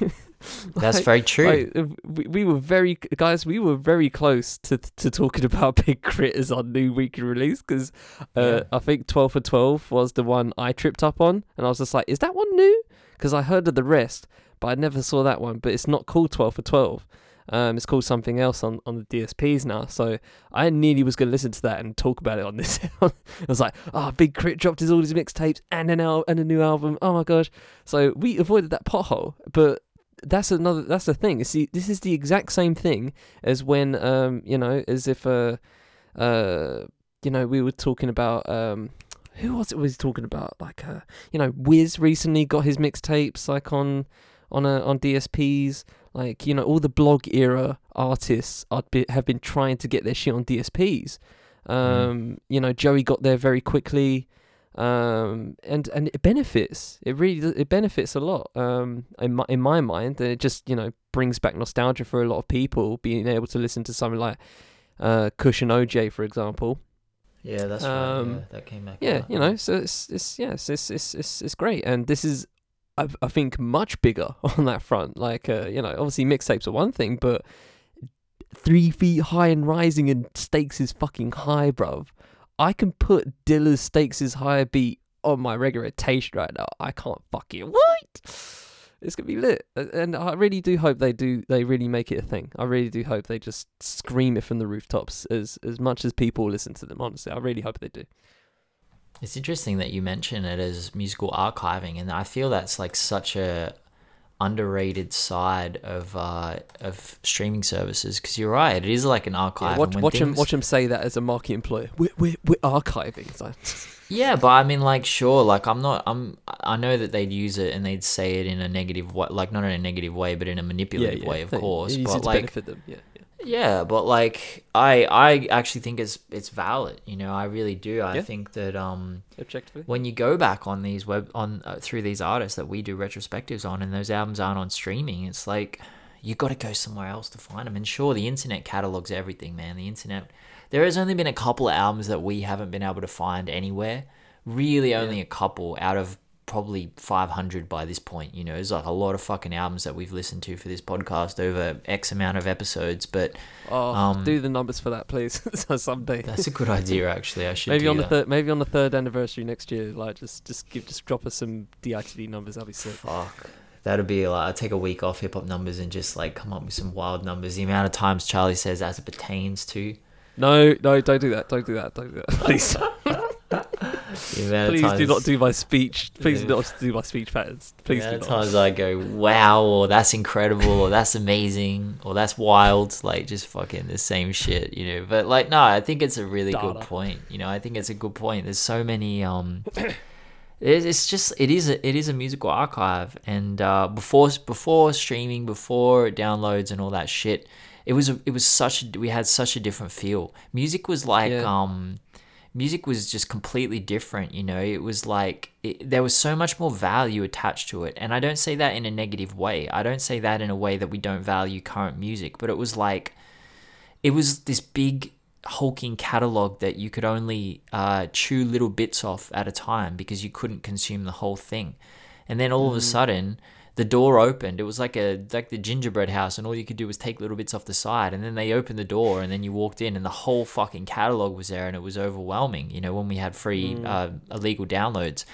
[SPEAKER 3] That's
[SPEAKER 1] like-
[SPEAKER 3] very true.
[SPEAKER 1] like, uh, we, we were very guys. We were very close to to talking about Big K.R.I.T. as our new weekly release because uh,
[SPEAKER 3] Yeah.
[SPEAKER 1] I think twelve for twelve was the one I tripped up on, and I was just like, "Is that one new?" Because I heard of the rest, but I never saw that one. But it's not called twelve for twelve. Um, it's called something else on, on the DSPs now. So I nearly was going to listen to that and talk about it on this. I was like, oh, Big K.R.I.T. dropped his all his mixtapes and an al- and a new album. Oh my gosh. So we avoided that pothole. But that's another that's the thing. See, this is the exact same thing as when um, you know, as if uh uh you know, we were talking about um who was it was talking about? Like uh you know, Wiz recently got his mixtapes like on on a on DSPs. Like, you know, all the blog era artists are be, have been trying to get their shit on DSPs. Um, you know, Joey got there very quickly. Um, and and it benefits. It really does- it benefits a lot. Um, in my in my mind, and it just you know brings back nostalgia for a lot of people being able to listen to something like uh Kush and OJ, for example.
[SPEAKER 3] yeah, that's right.
[SPEAKER 1] um,
[SPEAKER 3] Yeah, that came back.
[SPEAKER 1] Yeah, you know, so it's it's yeah, it's it's it's it's, it's great, and this is. I, I think much bigger on that front. Like, uh, you know, obviously mixtapes are one thing, but three feet high and rising and stakes is fucking high, bruv. I can put Dilla's stakes is higher beat on my regular taste right now. I can't fucking wait. It's gonna be lit, and I really do hope they do. They really make it a thing. I really do hope they just scream it from the rooftops as as much as people listen to them. Honestly, I really hope they do.
[SPEAKER 3] It's interesting that you mention it as musical archiving, and I feel that's like such a underrated side of uh, of streaming services because you're right, it is like an archive.
[SPEAKER 1] Yeah, watch watch him watch him say that as a market employer. We're we're, we're archiving. Like,
[SPEAKER 3] Yeah, but I mean, like, sure, like, I'm not, I'm, I know that they'd use it and they'd say it in a negative way, like, not in a negative way, but in a manipulative
[SPEAKER 1] yeah,
[SPEAKER 3] way, of
[SPEAKER 1] they-
[SPEAKER 3] course.
[SPEAKER 1] they use it
[SPEAKER 3] But like,
[SPEAKER 1] benefit them. Yeah, yeah.
[SPEAKER 3] yeah, but like, I, I actually think it's, it's valid. You know, I really do. I
[SPEAKER 1] Yeah.
[SPEAKER 3] think that, um,
[SPEAKER 1] Objectively.
[SPEAKER 3] when you go back on these web on uh, through these artists that we do retrospectives on and those albums aren't on streaming it's like you got to go somewhere else to find them and sure the internet catalogs everything man the internet there has only been a couple of albums that we haven't been able to find anywhere really only a couple out of probably 500 by this point you know there's like a lot of fucking albums that we've listened to for this podcast over x amount of episodes but
[SPEAKER 1] Oh,
[SPEAKER 3] um,
[SPEAKER 1] do the numbers for that, please. so someday.
[SPEAKER 3] that's a good idea actually i should
[SPEAKER 1] maybe on the
[SPEAKER 3] that.
[SPEAKER 1] third, maybe on the third anniversary next year. Like, just just give, just drop us some DITD numbers. That'd be sick.
[SPEAKER 3] Fuck. That'd be like I'd take a week off hip hop numbers and just like come up with some wild numbers. The amount of times Charlie says as it pertains to
[SPEAKER 1] No, no, don't do that. Don't do that. Don't do that. Please, please
[SPEAKER 3] times,
[SPEAKER 1] do not do my speech. Please do not do my speech patterns. Please do not.
[SPEAKER 3] times I go wow or that's incredible or that's amazing or that's wild. Like just fucking the same shit, you know. But like no, I think it's a really good point. You know, I think it's a good point. There's so many um. It's it's just it is a it is a musical archive, and uh, before before streaming, before downloads and all that shit, it was a, it was such a, we had such a different feel. Music was like
[SPEAKER 1] Yeah.
[SPEAKER 3] um, music was just completely different. You know, it was like it, there was so much more value attached to it, and I don't say that in a negative way. I don't say that in a way that we don't value current music, but it was like it was this big hulking catalog that you could only uh, chew little bits off at a time because you couldn't consume the whole thing. And then all of a sudden, the door opened. It was like a like the gingerbread house, and all you could do was take little bits off the side. And then they opened the door, and then you walked in, and the whole fucking catalog was there, and it was overwhelming. You know, when we had free uh, illegal downloads.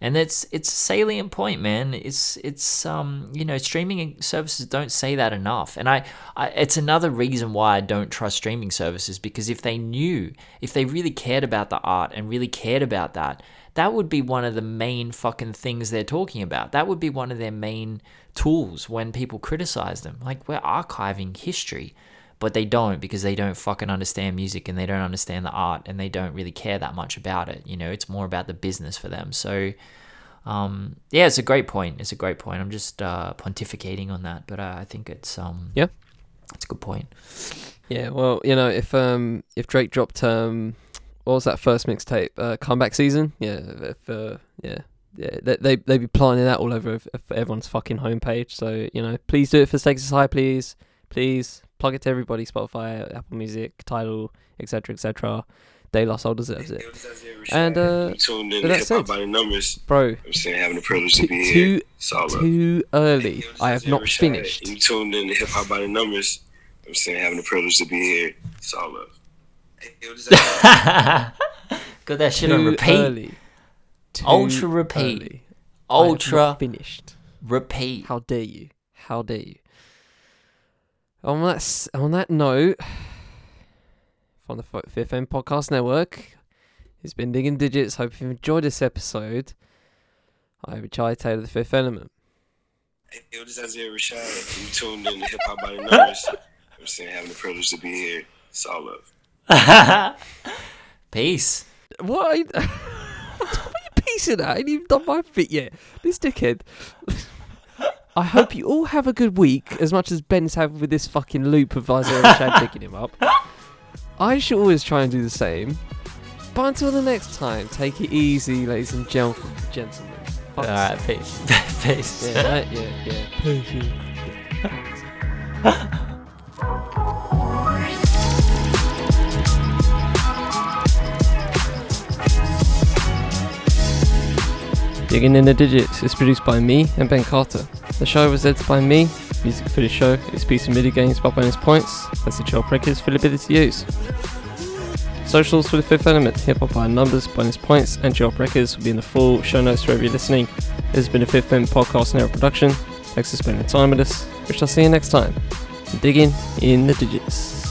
[SPEAKER 3] And it's it's a salient point, man. It's it's um you know streaming services don't say that enough, and I, I it's another reason why I don't trust streaming services because if they knew, if they really cared about the art and really cared about that, that would be one of the main fucking things they're talking about. That would be one of their main tools when people criticize them. Like we're archiving history, but they don't because they don't fucking understand music and they don't understand the art and they don't really care that much about it. You know, it's more about the business for them. So, um, yeah, it's a great point. It's a great point. I'm just uh, pontificating on that, but uh, I think it's um,
[SPEAKER 1] Yeah.
[SPEAKER 3] it's a good point.
[SPEAKER 1] Yeah, well, you know, if um if Drake dropped um what was that first mixtape? Uh comeback season? Yeah, if uh yeah. Yeah, they they they be planting that all over ev- ev- everyone's fucking homepage. So you know, please do it for Stakes is High, please, please plug it to everybody. Spotify, Apple Music, Tidal, etc., etc. De La Soul deserves it, And, uh,
[SPEAKER 2] you tuned in
[SPEAKER 1] with
[SPEAKER 2] to
[SPEAKER 1] that
[SPEAKER 2] hip hop
[SPEAKER 1] said-
[SPEAKER 2] by the numbers.
[SPEAKER 1] bro.
[SPEAKER 2] I'm saying having the privilege to
[SPEAKER 1] Too
[SPEAKER 2] be here.
[SPEAKER 1] too,
[SPEAKER 2] It's all
[SPEAKER 1] too early. I have not finished.
[SPEAKER 2] You tuned in to hip hop by the numbers. I'm saying having the privilege to be here. It's all love. Hey, yo, this is-
[SPEAKER 3] Got that shit on repeat.
[SPEAKER 1] early. Too
[SPEAKER 3] Ultra repeat.
[SPEAKER 1] early. I have not
[SPEAKER 3] Ultra
[SPEAKER 1] finished.
[SPEAKER 3] repeat.
[SPEAKER 1] How dare you? How dare you? On that on that note, from the Fifth M Podcast Network, it's been digging digits. Hope you've enjoyed this episode. I'm Charlie Taylor, the Fifth Element.
[SPEAKER 2] Hey, yo, this is Isaiah Rashad. You tuned in to hip hop by the numbers. I'm saying having the privilege to be here. It's all love.
[SPEAKER 3] Peace.
[SPEAKER 1] What? Are you, what are you piecing at? I ain't even done my bit yet. This dickhead. I hope you all have a good week, as much as Ben's having with this fucking loop of Isaiah Rashad picking him up. I should always try and do the same. But until the next time, take it easy, ladies and gen- gentlemen.
[SPEAKER 3] All
[SPEAKER 1] Fuck's
[SPEAKER 3] peace. peace.
[SPEAKER 1] Yeah, right? yeah, yeah. Peace, yeah. Digging in the Digits is produced by me and Ben Carter. The show was edited by me. Music for the show is Piece of MIDI Games by Bonus Points. That's the Records for the ability to use. Socials for the fifth element, hip hop by numbers, bonus points, and Records will be in the full show notes wherever you're listening. This has been a fifth element podcast and production. Thanks for spending time with us. We shall see you next time. Digging in the digits.